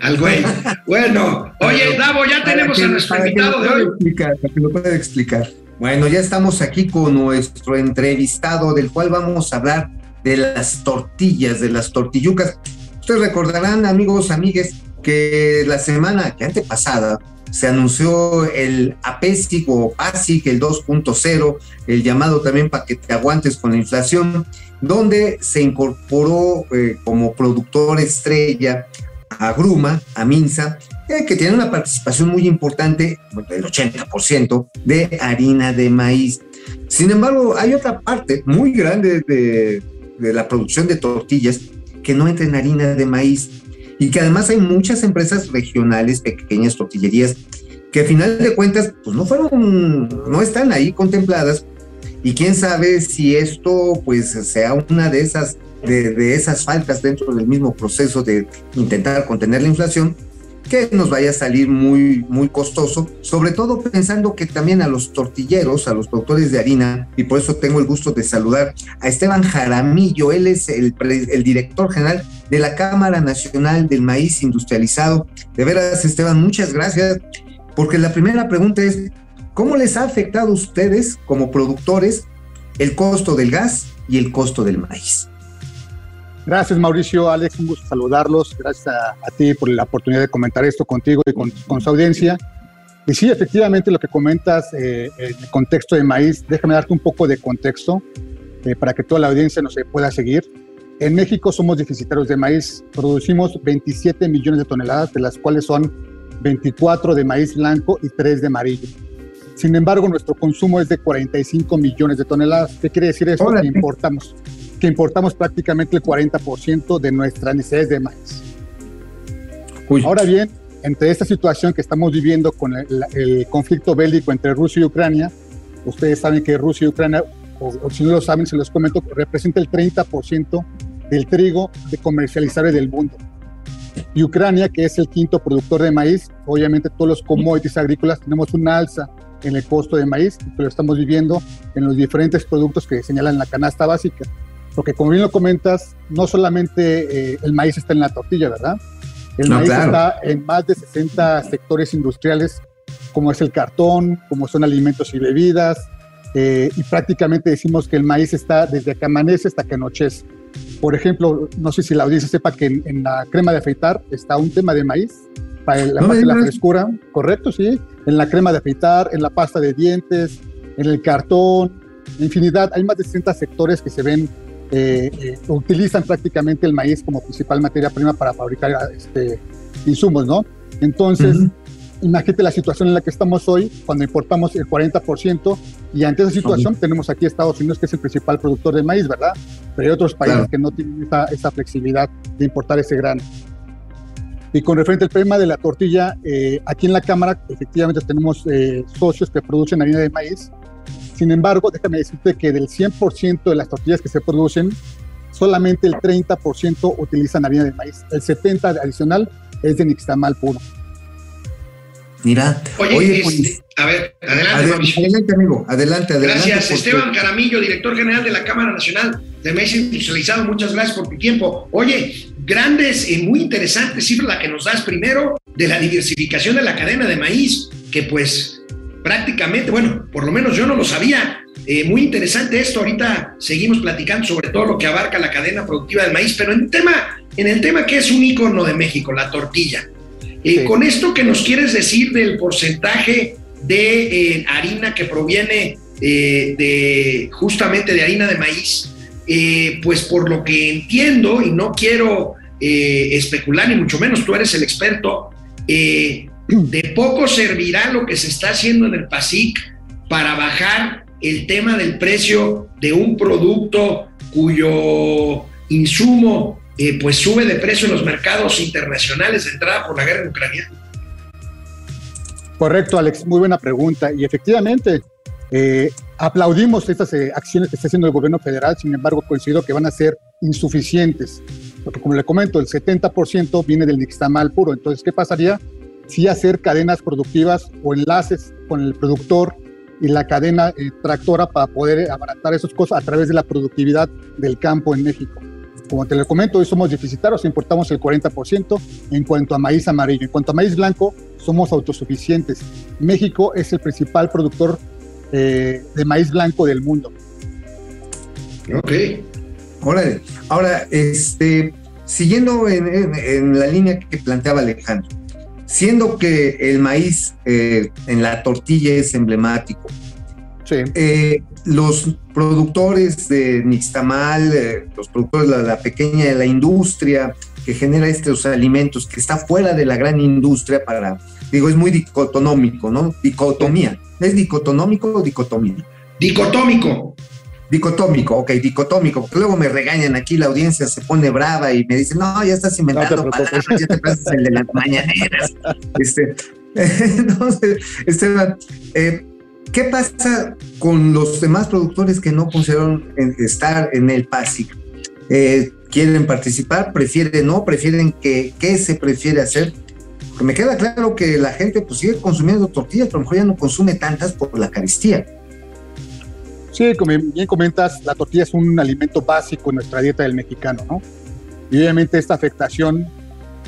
al güey. Bueno, oye, Davo, ya tenemos a nuestro invitado de hoy. Explicar, para que lo pueda explicar. Bueno, ya estamos aquí con nuestro entrevistado, del cual vamos a hablar de las tortillas, de las tortillucas. Ustedes recordarán, amigos, amigues, que la semana que antepasada se anunció el APESIC o ASIC, el 2.0, el llamado también paquete aguantes con la inflación, donde se incorporó eh, como productor estrella a Gruma, a Minsa, eh, que tiene una participación muy importante, del 80% de harina de maíz. Sin embargo, hay otra parte muy grande de, de la producción de tortillas que no entra en harina de maíz y que además hay muchas empresas regionales, pequeñas tortillerías, que a final de cuentas pues no fueron, no están ahí contempladas. Y quién sabe si esto pues sea una de esas, de, esas faltas dentro del mismo proceso de intentar contener la inflación, que nos vaya a salir muy, muy costoso, sobre todo pensando que también a los tortilleros, a los productores de harina, y por eso tengo el gusto de saludar a Esteban Jaramillo, él es el, el director general de la Cámara Nacional del Maíz Industrializado. De veras, Esteban, muchas gracias, porque la primera pregunta es, ¿cómo les ha afectado a ustedes como productores el costo del gas y el costo del maíz? Gracias Mauricio, Alex, un gusto saludarlos. Gracias a, ti por la oportunidad de comentar esto contigo y con, su audiencia. Y sí, efectivamente lo que comentas eh, en el contexto de maíz, déjame darte un poco de contexto eh, para que toda la audiencia nos pueda seguir. En México somos deficitarios de maíz, producimos 27 millones de toneladas, de las cuales son 24 de maíz blanco y 3 de amarillo. Sin embargo, nuestro consumo es de 45 millones de toneladas. ¿Qué quiere decir eso? Que importamos que importamos prácticamente el 40% de nuestras necesidades de maíz. Ahora bien, entre esta situación que estamos viviendo con el, conflicto bélico entre Rusia y Ucrania, ustedes saben que Rusia y Ucrania, o, si no lo saben, se los comento, representa el 30% del trigo de comercializable del mundo. Y Ucrania, que es el quinto productor de maíz, obviamente todos los commodities agrícolas tenemos una alza en el costo de maíz, y lo estamos viviendo en los diferentes productos que señalan la canasta básica. Porque como bien lo comentas, no solamente eh, el maíz está en la tortilla, ¿verdad? El maíz está en más de 60 sectores industriales, como es el cartón, como son alimentos y bebidas, eh, y prácticamente decimos que el maíz está desde que amanece hasta que anochece. Por ejemplo, no sé si la audiencia sepa que en, la crema de afeitar está un tema de maíz, para la parte de la frescura, correcto, sí, en la crema de afeitar, en la pasta de dientes, en el cartón, infinidad, hay más de 60 sectores que se ven eh, eh, utilizan prácticamente el maíz como principal materia prima para fabricar este, insumos, ¿no? Entonces, imagínate la situación en la que estamos hoy, cuando importamos el 40%, y ante esa situación tenemos aquí Estados Unidos, que es el principal productor de maíz, ¿verdad? Pero hay otros países que no tienen esa, flexibilidad de importar ese grano. Y con referente al tema de la tortilla, eh, aquí en la Cámara efectivamente tenemos socios que producen harina de maíz sin embargo, déjame decirte que del 100% de las tortillas que se producen, solamente el 30% utilizan harina de maíz. El 70% adicional es de nixtamal puro. Mira, oye, pues, este, a ver, adelante, adelante, amigo, adelante, adelante. Gracias, Esteban Caramillo, director general de la Cámara Nacional de Maíz Industrializado. Muchas gracias por tu tiempo. Oye, grandes y muy interesantes cifras la que nos das primero de la diversificación de la cadena de maíz, que pues prácticamente, bueno, por lo menos yo no lo sabía. Eh, muy interesante esto. Ahorita seguimos platicando sobre todo lo que abarca la cadena productiva del maíz, pero en el tema, en el tema que es un icono de México, la tortilla. Eh, con esto que nos quieres decir del porcentaje de eh, harina que proviene de justamente de harina de maíz, pues por lo que entiendo y no quiero especular ni mucho menos, tú eres el experto. De poco servirá lo que se está haciendo en el PASIC para bajar el tema del precio de un producto cuyo insumo eh, pues sube de precio en los mercados internacionales de entrada por la guerra en Ucrania. Correcto, Alex, muy buena pregunta. Y efectivamente, eh, aplaudimos estas eh, acciones que está haciendo el gobierno federal, sin embargo, considero que van a ser insuficientes, porque como le comento, el 70% viene del nixtamal puro. Entonces, ¿qué pasaría sí hacer cadenas productivas o enlaces con el productor y la cadena eh, tractora para poder abaratar esos costos a través de la productividad del campo en México. Como te lo comento, hoy somos deficitarios, importamos el 40% en cuanto a maíz amarillo. En cuanto a maíz blanco, somos autosuficientes. México es el principal productor eh, de maíz blanco del mundo. Ok. Ahora, ahora este, siguiendo en la línea que planteaba Alejandro, siendo que el maíz eh, en la tortilla es emblemático. Eh, los productores de Nixtamal, eh, los productores de la, pequeña de la industria que genera estos alimentos, que está fuera de la gran industria para, digo, es muy dicotonómico, ¿no? Dicotomía. ¿Es dicotonómico o dicotomía? Dicotómico. Dicotómico, ok, dicotómico, porque luego me regañan aquí, la audiencia se pone brava y me dicen, no, ya estás inventando palabras, ya te pasas el de las mañaneras. Este, entonces, Esteban, eh, ¿qué pasa con los demás productores que no pusieron estar en el PASIC? Eh, ¿Quieren participar? ¿Prefieren no? ¿Prefieren que, qué se prefiere hacer? porque me queda claro que la gente pues sigue consumiendo tortillas, pero a lo mejor ya no consume tantas por la caristía. Sí, como bien comentas, la tortilla es un alimento básico en nuestra dieta del mexicano, ¿no? Y obviamente esta afectación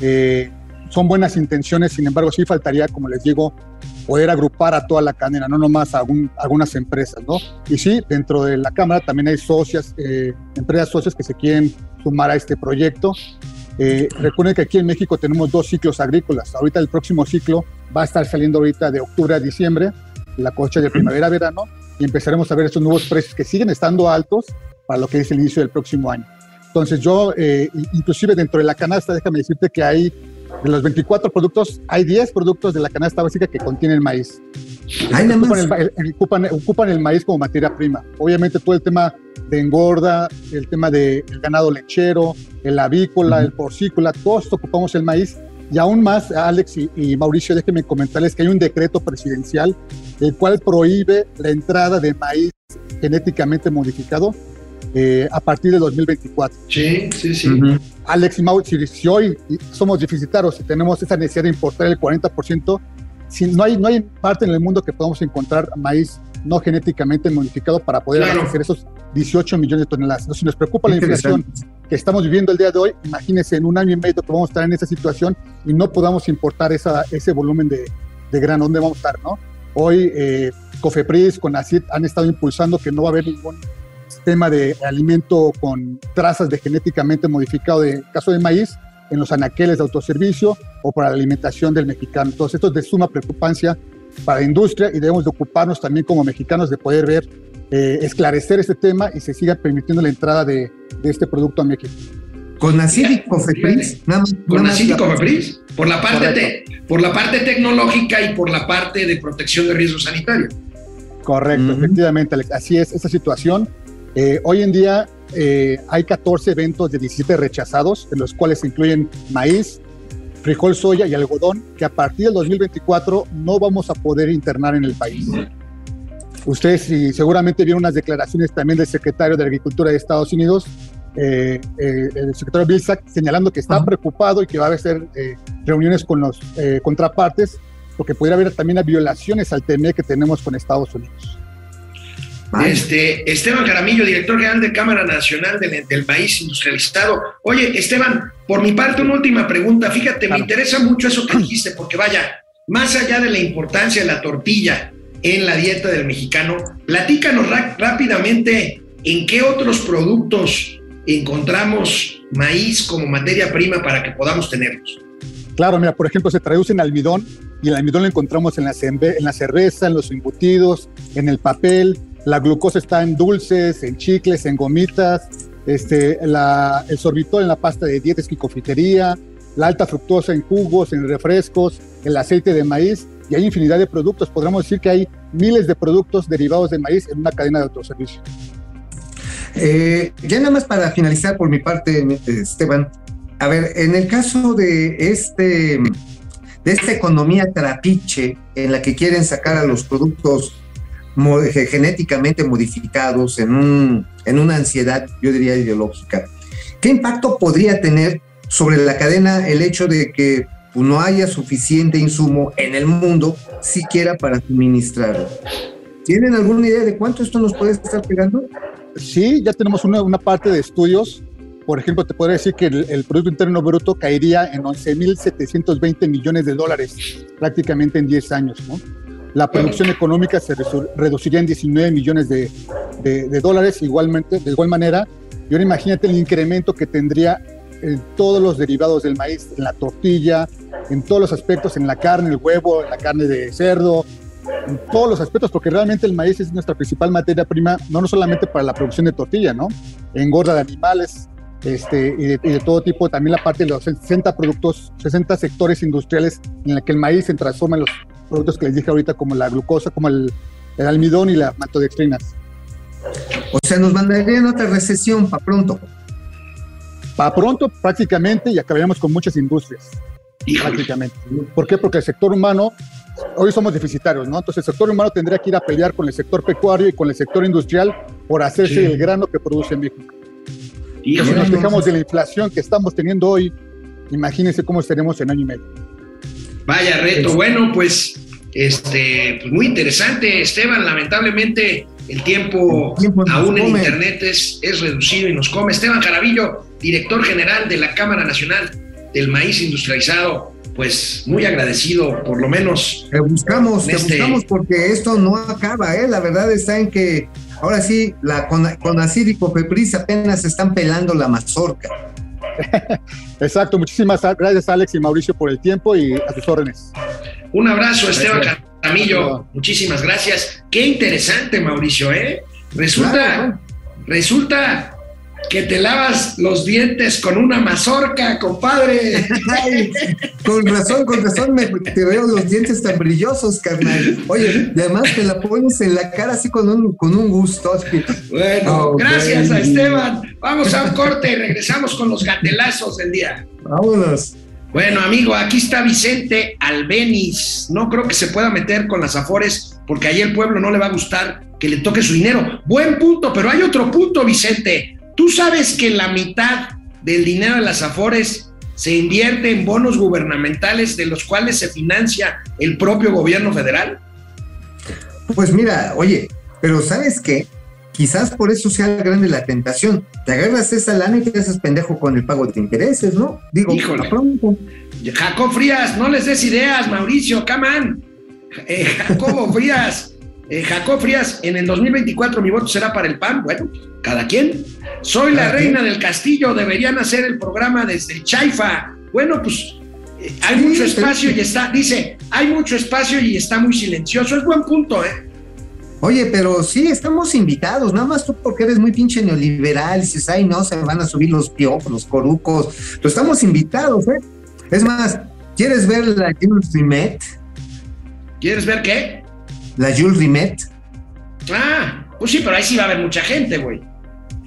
eh, son buenas intenciones, sin embargo sí faltaría, como les digo, poder agrupar a toda la cadena, no nomás algunas empresas, ¿no? Y sí, dentro de la Cámara también hay socias, eh, empresas socias que se quieren sumar a este proyecto. Eh, recuerden que aquí en México tenemos dos ciclos agrícolas. Ahorita el próximo ciclo va a estar saliendo ahorita de octubre a diciembre, la cosecha de primavera-verano, y empezaremos a ver estos nuevos precios que siguen estando altos para lo que es el inicio del próximo año. Entonces yo, eh, inclusive dentro de la canasta, déjame decirte que hay, de los 24 productos, hay 10 productos de la canasta básica que contienen maíz. Ay, ocupan, más. el, el- ocupan- ocupan el maíz como materia prima. Obviamente todo el tema de engorda, el tema del ganado lechero, el avícola, el porcícola, todos ocupamos el maíz. Y aún más, Alex y, y Mauricio, déjenme comentarles que hay un decreto presidencial el cual prohíbe la entrada de maíz genéticamente modificado eh, a partir de 2024. Sí, sí, sí. Alex y Mau, si, hoy somos deficitarios y tenemos esa necesidad de importar el 40%, si no, hay, no hay parte en el mundo que podamos encontrar maíz no genéticamente modificado para poder Claro. abastecer esos 18 millones de toneladas. Entonces, si nos preocupa la inflación. Que estamos viviendo el día de hoy, imagínense en un año y medio que vamos a estar en esa situación y no podamos importar esa, ese volumen de, de grano, ¿dónde vamos a estar? ¿no? Hoy eh, Cofepris, con ACID han estado impulsando que no va a haber ningún sistema de alimento con trazas de genéticamente modificado de caso de maíz en los anaqueles de autoservicio o para la alimentación del mexicano. Entonces esto es de suma preocupancia para la industria y debemos de ocuparnos también como mexicanos de poder ver, eh, esclarecer este tema y se siga permitiendo la entrada de, de este producto a México. Con Acid y Cofepris, nada más. Con nada más y Cofepris, por la parte te- por la parte tecnológica y por la parte de protección de riesgo sanitario. Correcto, Ujú. efectivamente, Alex. Así es esa situación. Eh, hoy en día eh, hay 14 eventos de 17 rechazados, en los cuales se incluyen maíz, frijol, soya y algodón, que a partir del 2024 no vamos a poder internar en el país. Ustedes sí, seguramente vieron unas declaraciones también del secretario de Agricultura de Estados Unidos, eh, eh, el secretario Vilsack, señalando que está preocupado y que va a hacer eh, reuniones con los eh, contrapartes, porque pudiera haber también violaciones al TME que tenemos con Estados Unidos. Este, Esteban Jaramillo, director general de Cámara Nacional del, del Maíz Industrializado. Oye, Esteban, por mi parte, una última pregunta. Fíjate, me interesa mucho eso que dijiste, porque vaya, más allá de la importancia de la tortilla en la dieta del mexicano, platícanos rápidamente en qué otros productos encontramos maíz como materia prima para que podamos tenerlos. Claro, mira, por ejemplo, se traduce en almidón y el almidón lo encontramos en la, en la cerveza, en los embutidos, en el papel. La glucosa está en dulces, en chicles, en gomitas. Este, el sorbitol en la pasta de dientes y confitería. La alta fructosa en jugos, en refrescos, el aceite de maíz. Y hay infinidad de productos. Podríamos decir que hay miles de productos derivados de maíz en una cadena de autoservicio. Eh, ya nada más para finalizar por mi parte, Esteban. A ver, en el caso de este de esta economía trapiche en la que quieren sacar a los productos genéticamente modificados en, un, en una ansiedad, yo diría, ideológica, ¿qué impacto podría tener sobre la cadena el hecho de que no haya suficiente insumo en el mundo siquiera para suministrarlo? ¿Tienen alguna idea de cuánto esto nos puede estar pegando? Sí, ya tenemos una, parte de estudios. Por ejemplo, te podría decir que el, el Producto Interno Bruto caería en 11.720 millones de dólares prácticamente en 10 años. La producción económica se reduciría en 19 millones de- de dólares igualmente, de igual manera. Y ahora imagínate el incremento que tendría en todos los derivados del maíz, en la tortilla, en todos los aspectos, en la carne, el huevo, en la carne de cerdo, en todos los aspectos, porque realmente el maíz es nuestra principal materia prima, no, solamente para la producción de tortilla, ¿no? Engorda de animales este, y, de, todo tipo, también la parte de los 60 productos, 60 sectores industriales en la que el maíz se transforma en los productos que les dije ahorita, como la glucosa, como el, almidón y la maltodextrina. O sea, nos mandarían otra recesión para pronto. Para pronto, prácticamente, y acabaríamos con muchas industrias. Híjole. prácticamente. ¿Por qué? Porque el sector humano, hoy somos deficitarios, ¿no? Entonces el sector humano tendría que ir a pelear con el sector pecuario y con el sector industrial por hacerse Sí. el grano que produce México. Y Híjole. si nos no, fijamos de la inflación que estamos teniendo hoy, imagínense cómo estaremos en año y medio. Vaya reto. Bueno, pues, este, pues muy interesante, Esteban. Lamentablemente, el tiempo, El tiempo nos aún en come. Internet es, es reducido y nos come. Esteban Jaravillo, director general de la Cámara Nacional del Maíz Industrializado, pues muy agradecido, por lo menos. Te buscamos, te Este- buscamos porque esto no acaba, ¿eh? La verdad está en que ahora sí, la con, con Acid y Cofepris apenas están pelando la mazorca. Exacto, muchísimas gracias Alex y Mauricio por el tiempo y a sus órdenes. Un abrazo, Esteban Gracias. Caramillo. Muchísimas gracias. Qué interesante, Mauricio, ¿eh? Resulta, Claro. resulta que te lavas los dientes con una mazorca, compadre. Ay, con razón, con razón me te veo los dientes tan brillosos, carnal. Oye, además te la pones en la cara así con un, con un gusto. Bueno, Oh, gracias a. Esteban. Vamos a un corte y regresamos con los gatelazos del día. Vámonos. Bueno, amigo, aquí está Vicente Albeniz. No creo que se pueda meter con las Afores porque ahí el pueblo no le va a gustar que le toque su dinero. Buen punto, pero hay otro punto, Vicente. ¿Tú sabes que la mitad del dinero de las Afores se invierte en bonos gubernamentales de los cuales se financia el propio gobierno federal? Pues mira, oye, pero ¿sabes qué? Quizás por eso sea grande la tentación. Te agarras esa lana y te haces pendejo con el pago de intereses, ¿no? Digo, Híjole. a pronto. Jacob Frías, no les des ideas, Mauricio, come on. Eh, Jacobo Frías, eh, Jacob Frías, en el 2024 mi voto será para el PAN. Bueno, cada quien. Soy la reina del castillo, deberían hacer el programa desde Chaifa. Bueno, pues eh, hay Sí, mucho pero- espacio y está, dice, hay mucho espacio y está muy silencioso. Es buen punto, ¿eh? Oye, pero sí, estamos invitados, nada más tú porque eres muy pinche neoliberal, dices, ay, no, se van a subir los piojos, los corucos, pero estamos invitados, ¿eh? Es más, ¿quieres ver la Jules Rimet? ¿Quieres ver qué? La Jules Rimet. Ah, pues sí, pero ahí sí va a haber mucha gente, güey.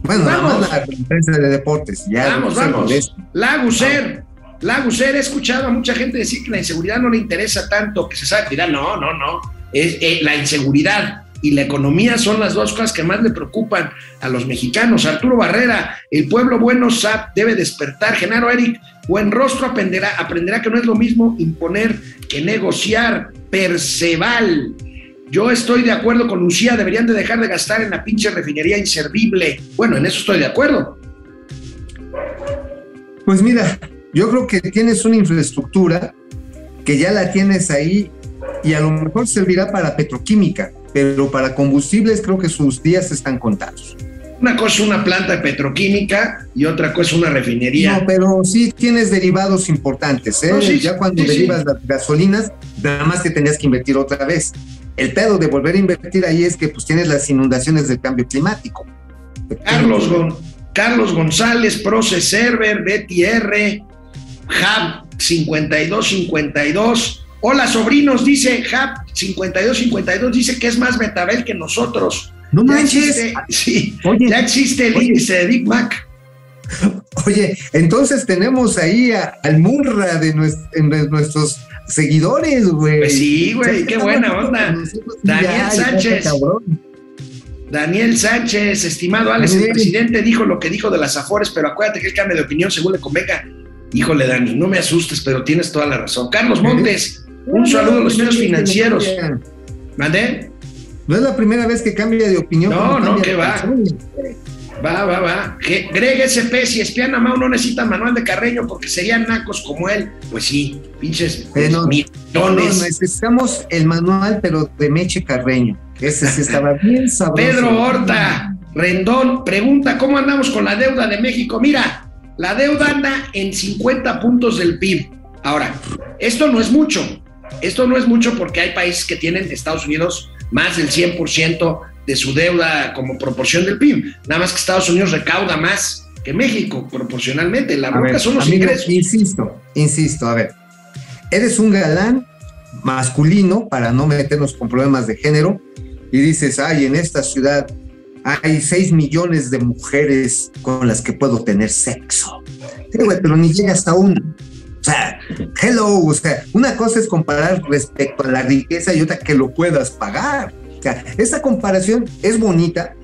Bueno, nada Vamos. más la conferencia de deportes, ya. Vamos, vamos. molesto. La Guser, la Guser, he escuchado a mucha gente decir que la inseguridad no le interesa tanto, que se sabe cuidar. No, no, no. Es, eh, la inseguridad y la economía son las dos cosas que más le preocupan a los mexicanos. Arturo Barrera, el pueblo bueno SAP debe despertar. Genaro Eric, buen rostro aprenderá, aprenderá que no es lo mismo imponer que negociar. Perceval. Yo estoy de acuerdo con Lucía, deberían de dejar de gastar en la pinche refinería inservible. Bueno, en eso estoy de acuerdo. Pues mira, yo creo que tienes una infraestructura que ya la tienes ahí y a lo mejor servirá para petroquímica, pero para combustibles creo que sus días están contados. Una cosa es una planta de petroquímica y otra cosa es una refinería. No, pero sí tienes derivados importantes, ¿eh? No, sí, ya cuando sí, sí. derivas las gasolinas, nada más que tendrías que invertir otra vez. El pedo de volver a invertir ahí es que pues tienes las inundaciones del cambio climático. Carlos, Gon- Carlos González, Proce Server, Betty R, Hub 5252. Hola, sobrinos, dice Hub 5252, dice que es más Betabel que nosotros. No Ya manches. existe, sí, Oye, ya existe el oye. índice de Big Mac. Oye, entonces tenemos ahí a- al de, en- de nuestros seguidores, güey. Pues sí, güey, qué buena onda. Daniel ya, Sánchez. Daniel Sánchez, estimado Alex, el presidente dijo lo que dijo de las Afores, pero acuérdate que él cambia de opinión según le convenga. Híjole, Dani, no me asustes, pero tienes toda la razón. Carlos Montes, un saludo a los estudios financieros. ¿Mandé? No es la primera vez que cambia de opinión. No, no, ¿qué va? Va, va, va. Greg SP, si espian a Mau no necesita manual de Carreño porque serían nacos como él. Pues sí, pinches Eh, no, No, millones. necesitamos el manual, pero de Meche Carreño. Ese sí estaba bien sabroso. Pedro Horta, Rendón, pregunta, ¿cómo andamos con la deuda de México? Mira, la deuda anda en 50 puntos del PIB. Ahora, esto no es mucho. Esto no es mucho porque hay países que tienen, Estados Unidos, más del 100% de su deuda como proporción del PIB. Nada más que Estados Unidos recauda más que México proporcionalmente. La A bronca ver, son los amigo, ingresos. Insisto, insisto, a ver. Eres un galán masculino para no meternos con problemas de género y dices, ay, en esta ciudad hay 6 millones de mujeres con las que puedo tener sexo. Sí, pero ni llegas a una. O sea, hello, o sea, una cosa es comparar respecto a la riqueza y otra que lo puedas pagar. O esta comparación es bonita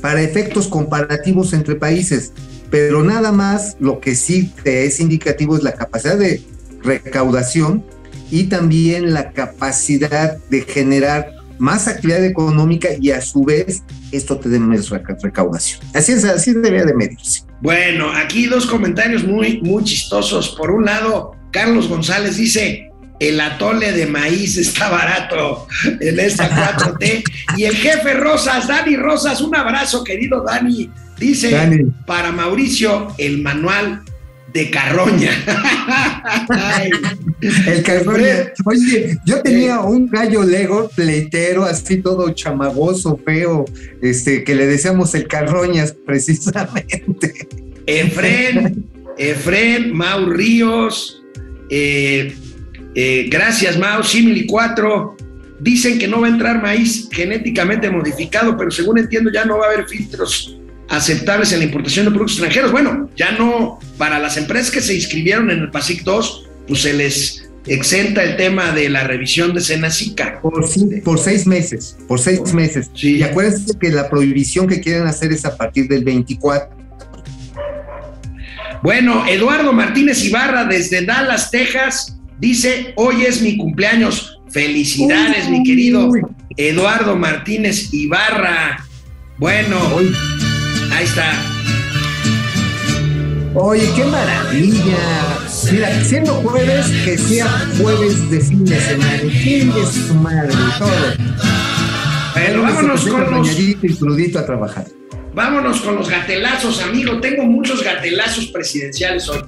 para efectos comparativos entre países, pero nada más lo que sí te es indicativo es la capacidad de recaudación y también la capacidad de generar más actividad económica y a su vez esto te dé más recaudación. Así es, así debería de medirse. Bueno, aquí dos comentarios muy, muy chistosos. Por un lado, Carlos González dice, el atole de maíz está barato en esta 4T. y el jefe Rosas, Dani Rosas, un abrazo, querido Dani. Dice, Dani. para Mauricio, el manual de Carroña. Ay. El Carroña. Oye, yo tenía un gallo Lego pleitero, así todo chamagoso, feo, este, que le decíamos el Carroñas, precisamente. Efren, Efren, Mau Ríos, eh, eh, gracias Mau, Simili 4. Dicen que no va a entrar maíz genéticamente modificado, pero según entiendo ya no va a haber filtros aceptables en la importación de productos extranjeros. Bueno, ya no, para las empresas que se inscribieron en el PASIC 2, pues se les exenta el tema de la revisión de Senacica. Por, seis meses, por seis Por- meses. sí. Y acuérdense que la prohibición que quieren hacer es a partir del 24. Bueno, Eduardo Martínez Ibarra desde Dallas, Texas, dice, hoy es mi cumpleaños. Felicidades, mi querido Uy. Eduardo Martínez Ibarra. Bueno, Uy. ahí está. Oye, qué maravilla. Mira, siendo jueves, que sea jueves de fin de semana. Chingue su madre, todo. Bueno, vámonos con los, y crudito a trabajar. vámonos con los gatelazos, amigo. Tengo muchos gatelazos presidenciales hoy.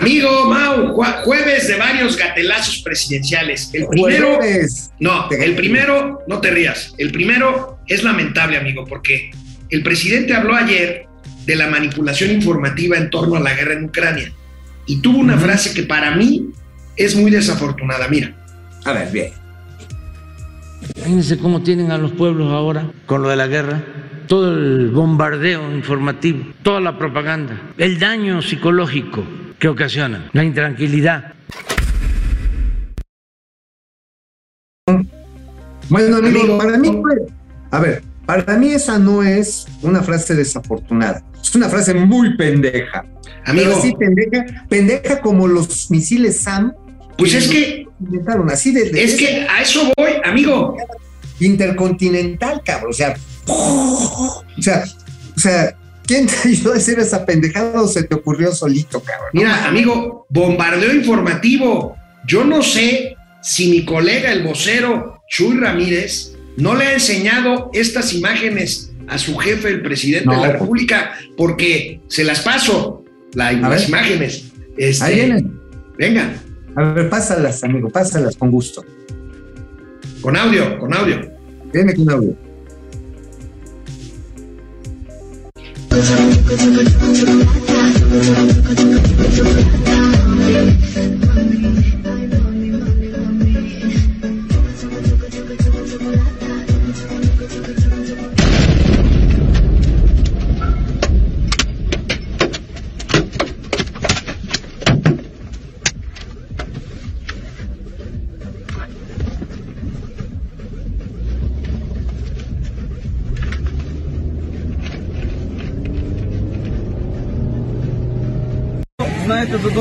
Amigo Mau, jue- jueves de varios gatelazos presidenciales. El primero, Jueves. no, el primero, no te rías. El primero es lamentable, amigo, porque el presidente habló ayer de la manipulación informativa en torno a la guerra en Ucrania y tuvo una frase que para mí es muy desafortunada. Mira, A ver, bien. Fíjense cómo tienen a los pueblos ahora con lo de la guerra, todo el bombardeo informativo, toda la propaganda, el daño psicológico que ocasionan, la intranquilidad. Bueno, amigo, para mí, fue- a ver, para mí esa no es una frase desafortunada. Es una frase muy pendeja. amigo, Pero sí, pendeja, pendeja como los misiles SAM. pues es que, inventaron así de, de- es que a eso voy, amigo. intercontinental, cabrón. O sea, o sea, o sea, ¿quién te ayudó a decir esa pendejada o se te ocurrió solito, cabrón? Mira, amigo, bombardeo informativo. Yo no sé si mi colega, el vocero Chuy Ramírez, no le ha enseñado estas imágenes a su jefe, el presidente No, de la pues. República, porque se las paso, la- las ver. imágenes. Este, Ahí vienen. Venga, A ver, pásalas, amigo, pásalas con gusto. con audio, con audio. Viene con audio. Thank you.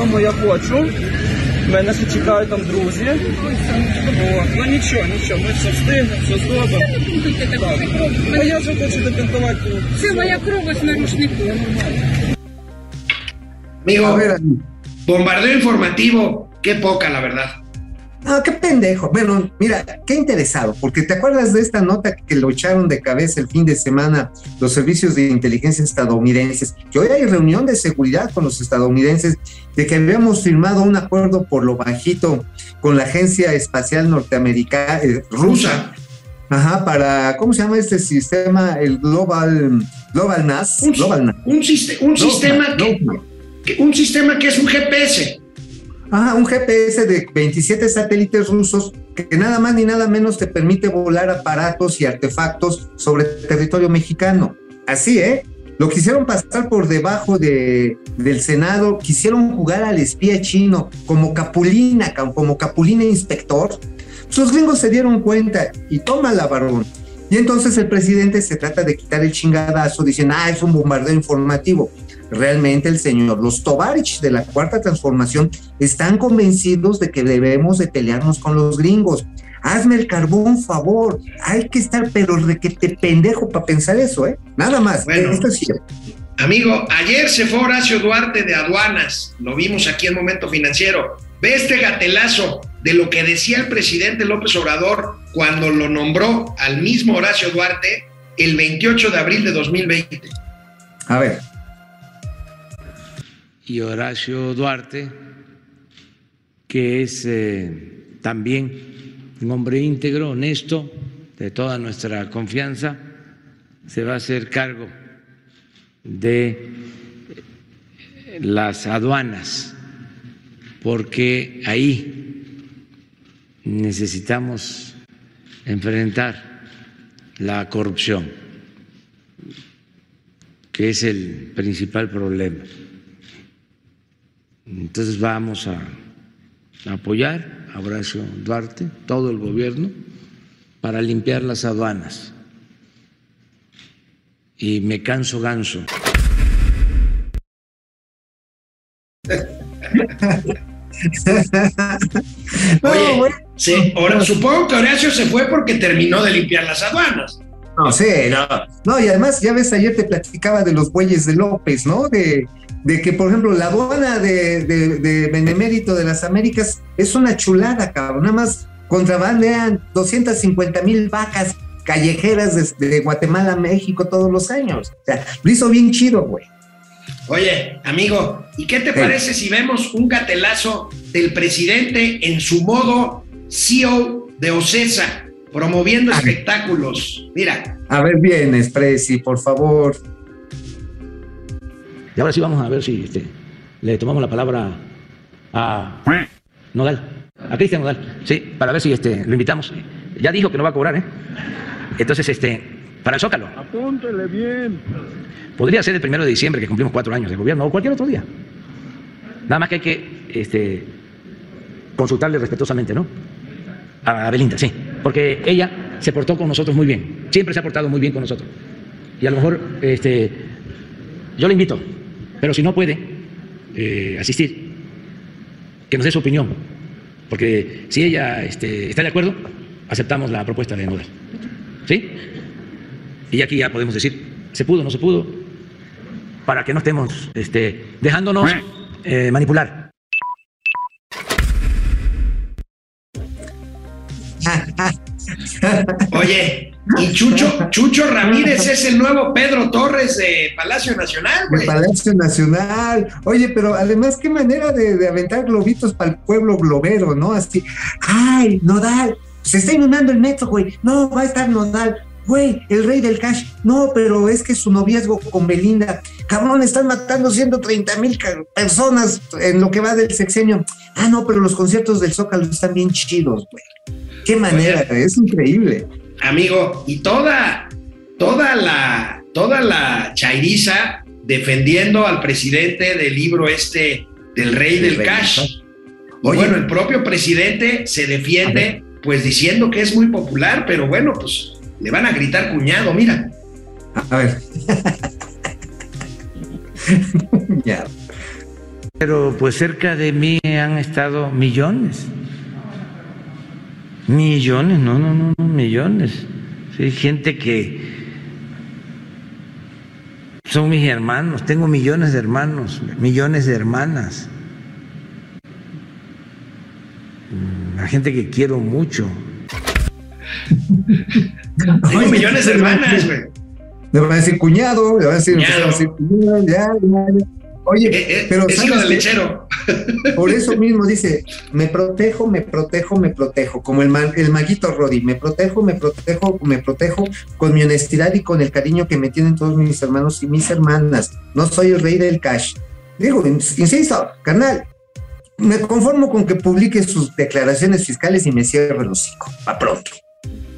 Додому я хочу. Мене ще чекають там друзі. От. Ну нічого, нічого, ми все встигнемо, все зробимо. Ну я вже хочу допінтувати. Це моя кров ось на рушнику. Amigo. bombardeo informativo, qué poca, la verdad. No, qué pendejo. Bueno, mira, qué interesado, porque te acuerdas de esta nota que lo echaron de cabeza el fin de semana los servicios de inteligencia estadounidenses, que hoy hay reunión de seguridad con los estadounidenses, de que habíamos firmado un acuerdo por lo bajito con la Agencia Espacial Norteamericana, eh, rusa, ajá, para, ¿cómo se llama este sistema? El Global, Global NAS, Un- Global NAS. Un, siste- un No, sistema no, que, no. que- un sistema que es un GPS. Ajá, un GPS de 27 satélites rusos que nada más ni nada menos te permite volar aparatos y artefactos sobre el territorio mexicano. Así, ¿eh? Lo quisieron pasar por debajo de, del Senado, quisieron jugar al espía chino como Capulina, ca- como Capulina inspector. Sus gringos se dieron cuenta y toma la varón. Y entonces el presidente se trata de quitar el chingadazo diciendo, ah, es un bombardeo informativo. Realmente el señor. Los Tovarich de la Cuarta Transformación están convencidos de que debemos de pelearnos con los gringos. Hazme el carbón favor, hay que estar pero requete pendejo para pensar eso, ¿eh? Nada más, Bueno. esto es cierto. Amigo, ayer se fue Horacio Duarte de aduanas, lo vimos aquí en Momento Financiero. Ve este gatelazo de lo que decía el presidente López Obrador cuando lo nombró al mismo Horacio Duarte el 28 de abril de 2020. A ver, y Horacio Duarte, que es eh, también un hombre íntegro, honesto, de toda nuestra confianza, se va a hacer cargo de las aduanas, porque ahí necesitamos enfrentar la corrupción, que es el principal problema. Entonces vamos a apoyar a Horacio Duarte, todo el gobierno, para limpiar las aduanas. Y me canso ganso. No, Oye, bueno. sí, ahora, supongo que Horacio se fue porque terminó de limpiar las aduanas. No, sí, no. No, y además, ya ves, ayer te platicaba de los bueyes de López, ¿no? De, de que, por ejemplo, la aduana de, de, de Benemérito de las Américas es una chulada, cabrón. Nada más contrabandean 250 mil vacas callejeras de, de Guatemala a México todos los años. O sea, lo hizo bien chido, güey. Oye, amigo, ¿y qué te parece si vemos un gatelazo del presidente en su modo CEO de OCESA, promoviendo A espectáculos? Mira, A ver, bien, Expressi, por favor. Y ahora sí vamos a ver si este, le tomamos la palabra a Nodal, a Cristian Nodal, sí, para ver si este, lo invitamos. Ya dijo que no va a cobrar, ¿eh? Entonces, este, para el Zócalo. Apúntele bien. Podría ser el primero de diciembre, que cumplimos cuatro años de gobierno, o cualquier otro día. Nada más que hay que este, consultarle respetuosamente, ¿no? A Belinda, sí. Porque ella se portó con nosotros muy bien. Siempre se ha portado muy bien con nosotros. Y a lo mejor, este, yo le invito, pero si no puede eh, asistir, que nos dé su opinión. Porque si ella este, está de acuerdo, aceptamos la propuesta de Nodal. ¿Sí? Y aquí ya podemos decir, se pudo, no se pudo, para que no estemos este, dejándonos eh, manipular. oye, y Chucho, Chucho Ramírez es el nuevo Pedro Torres de Palacio Nacional, güey. Palacio Nacional. Oye, pero además, qué manera de, de aventar globitos para el pueblo globero, ¿no? Así, ay, Nodal, se está inundando el metro, güey. No, va a estar Nodal. Güey, el rey del cash. No, pero es que su noviazgo con Belinda. Cabrón, están matando 130 mil personas en lo que va del sexenio. Ah, no, pero los conciertos del Zócalo están bien chidos, güey. Qué manera, es increíble. Amigo, y toda, toda la, toda la chairiza defendiendo al presidente del libro este del rey del rey cash. cash. Y Oye. bueno, el propio presidente se defiende pues diciendo que es muy popular, pero bueno, pues le van a gritar cuñado, mira. A ver. ya. Pero pues cerca de mí han estado millones. Millones, no, no, no, no, millones. Sí, gente que son mis hermanos, tengo millones de hermanos, millones de hermanas. Mm, La gente que quiero mucho. Tengo millones de hermanas, güey. Le van a decir cuñado, le van a decir, Cuñado. ya, ya, ya. Oye, Eh, eh, pero es ¿sabes hijo del lechero. Por eso mismo dice, me protejo, me protejo, me protejo, como el, ma- el maguito Roddy, me protejo, me protejo, me protejo con mi honestidad y con el cariño que me tienen todos mis hermanos y mis hermanas. No soy el rey del cash. Digo, ins- insisto, carnal, me conformo con que publique sus declaraciones fiscales y me cierre el hocico. Pa' pronto.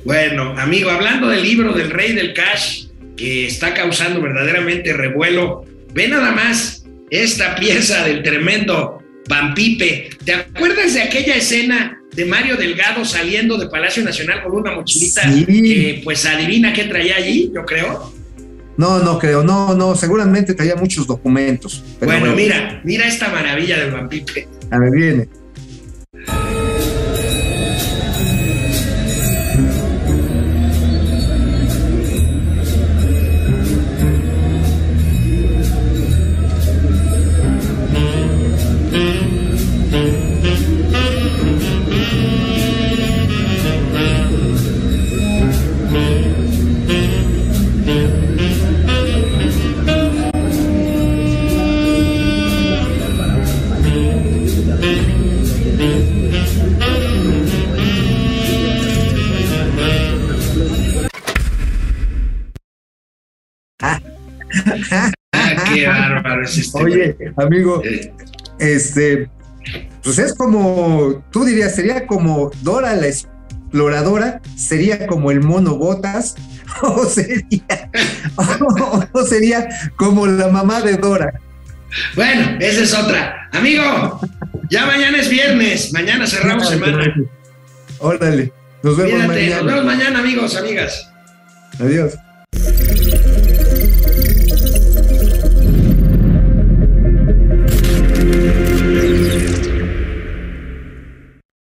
Bueno, amigo, hablando del libro del rey del cash, que está causando verdaderamente revuelo, ve nada más esta pieza del tremendo Pampipe. ¿Te acuerdas de aquella escena de Mario Delgado saliendo de Palacio Nacional con una mochilita Sí. que pues adivina qué traía allí, yo creo? No, no creo, no, no, seguramente traía muchos documentos. pero Bueno, mira, mira esta maravilla del Bampipe. A ver, viene. Este. Oye, amigo, Eh, este, pues es como, tú dirías, sería como Dora la exploradora, sería como el mono botas, o sería, o, o sería como la mamá de Dora. Bueno, esa es otra. Amigo, ya mañana es viernes. Mañana cerramos semana. Órale, nos vemos Cuídate, nos mañana. vemos mañana, amigos, amigas. Adiós.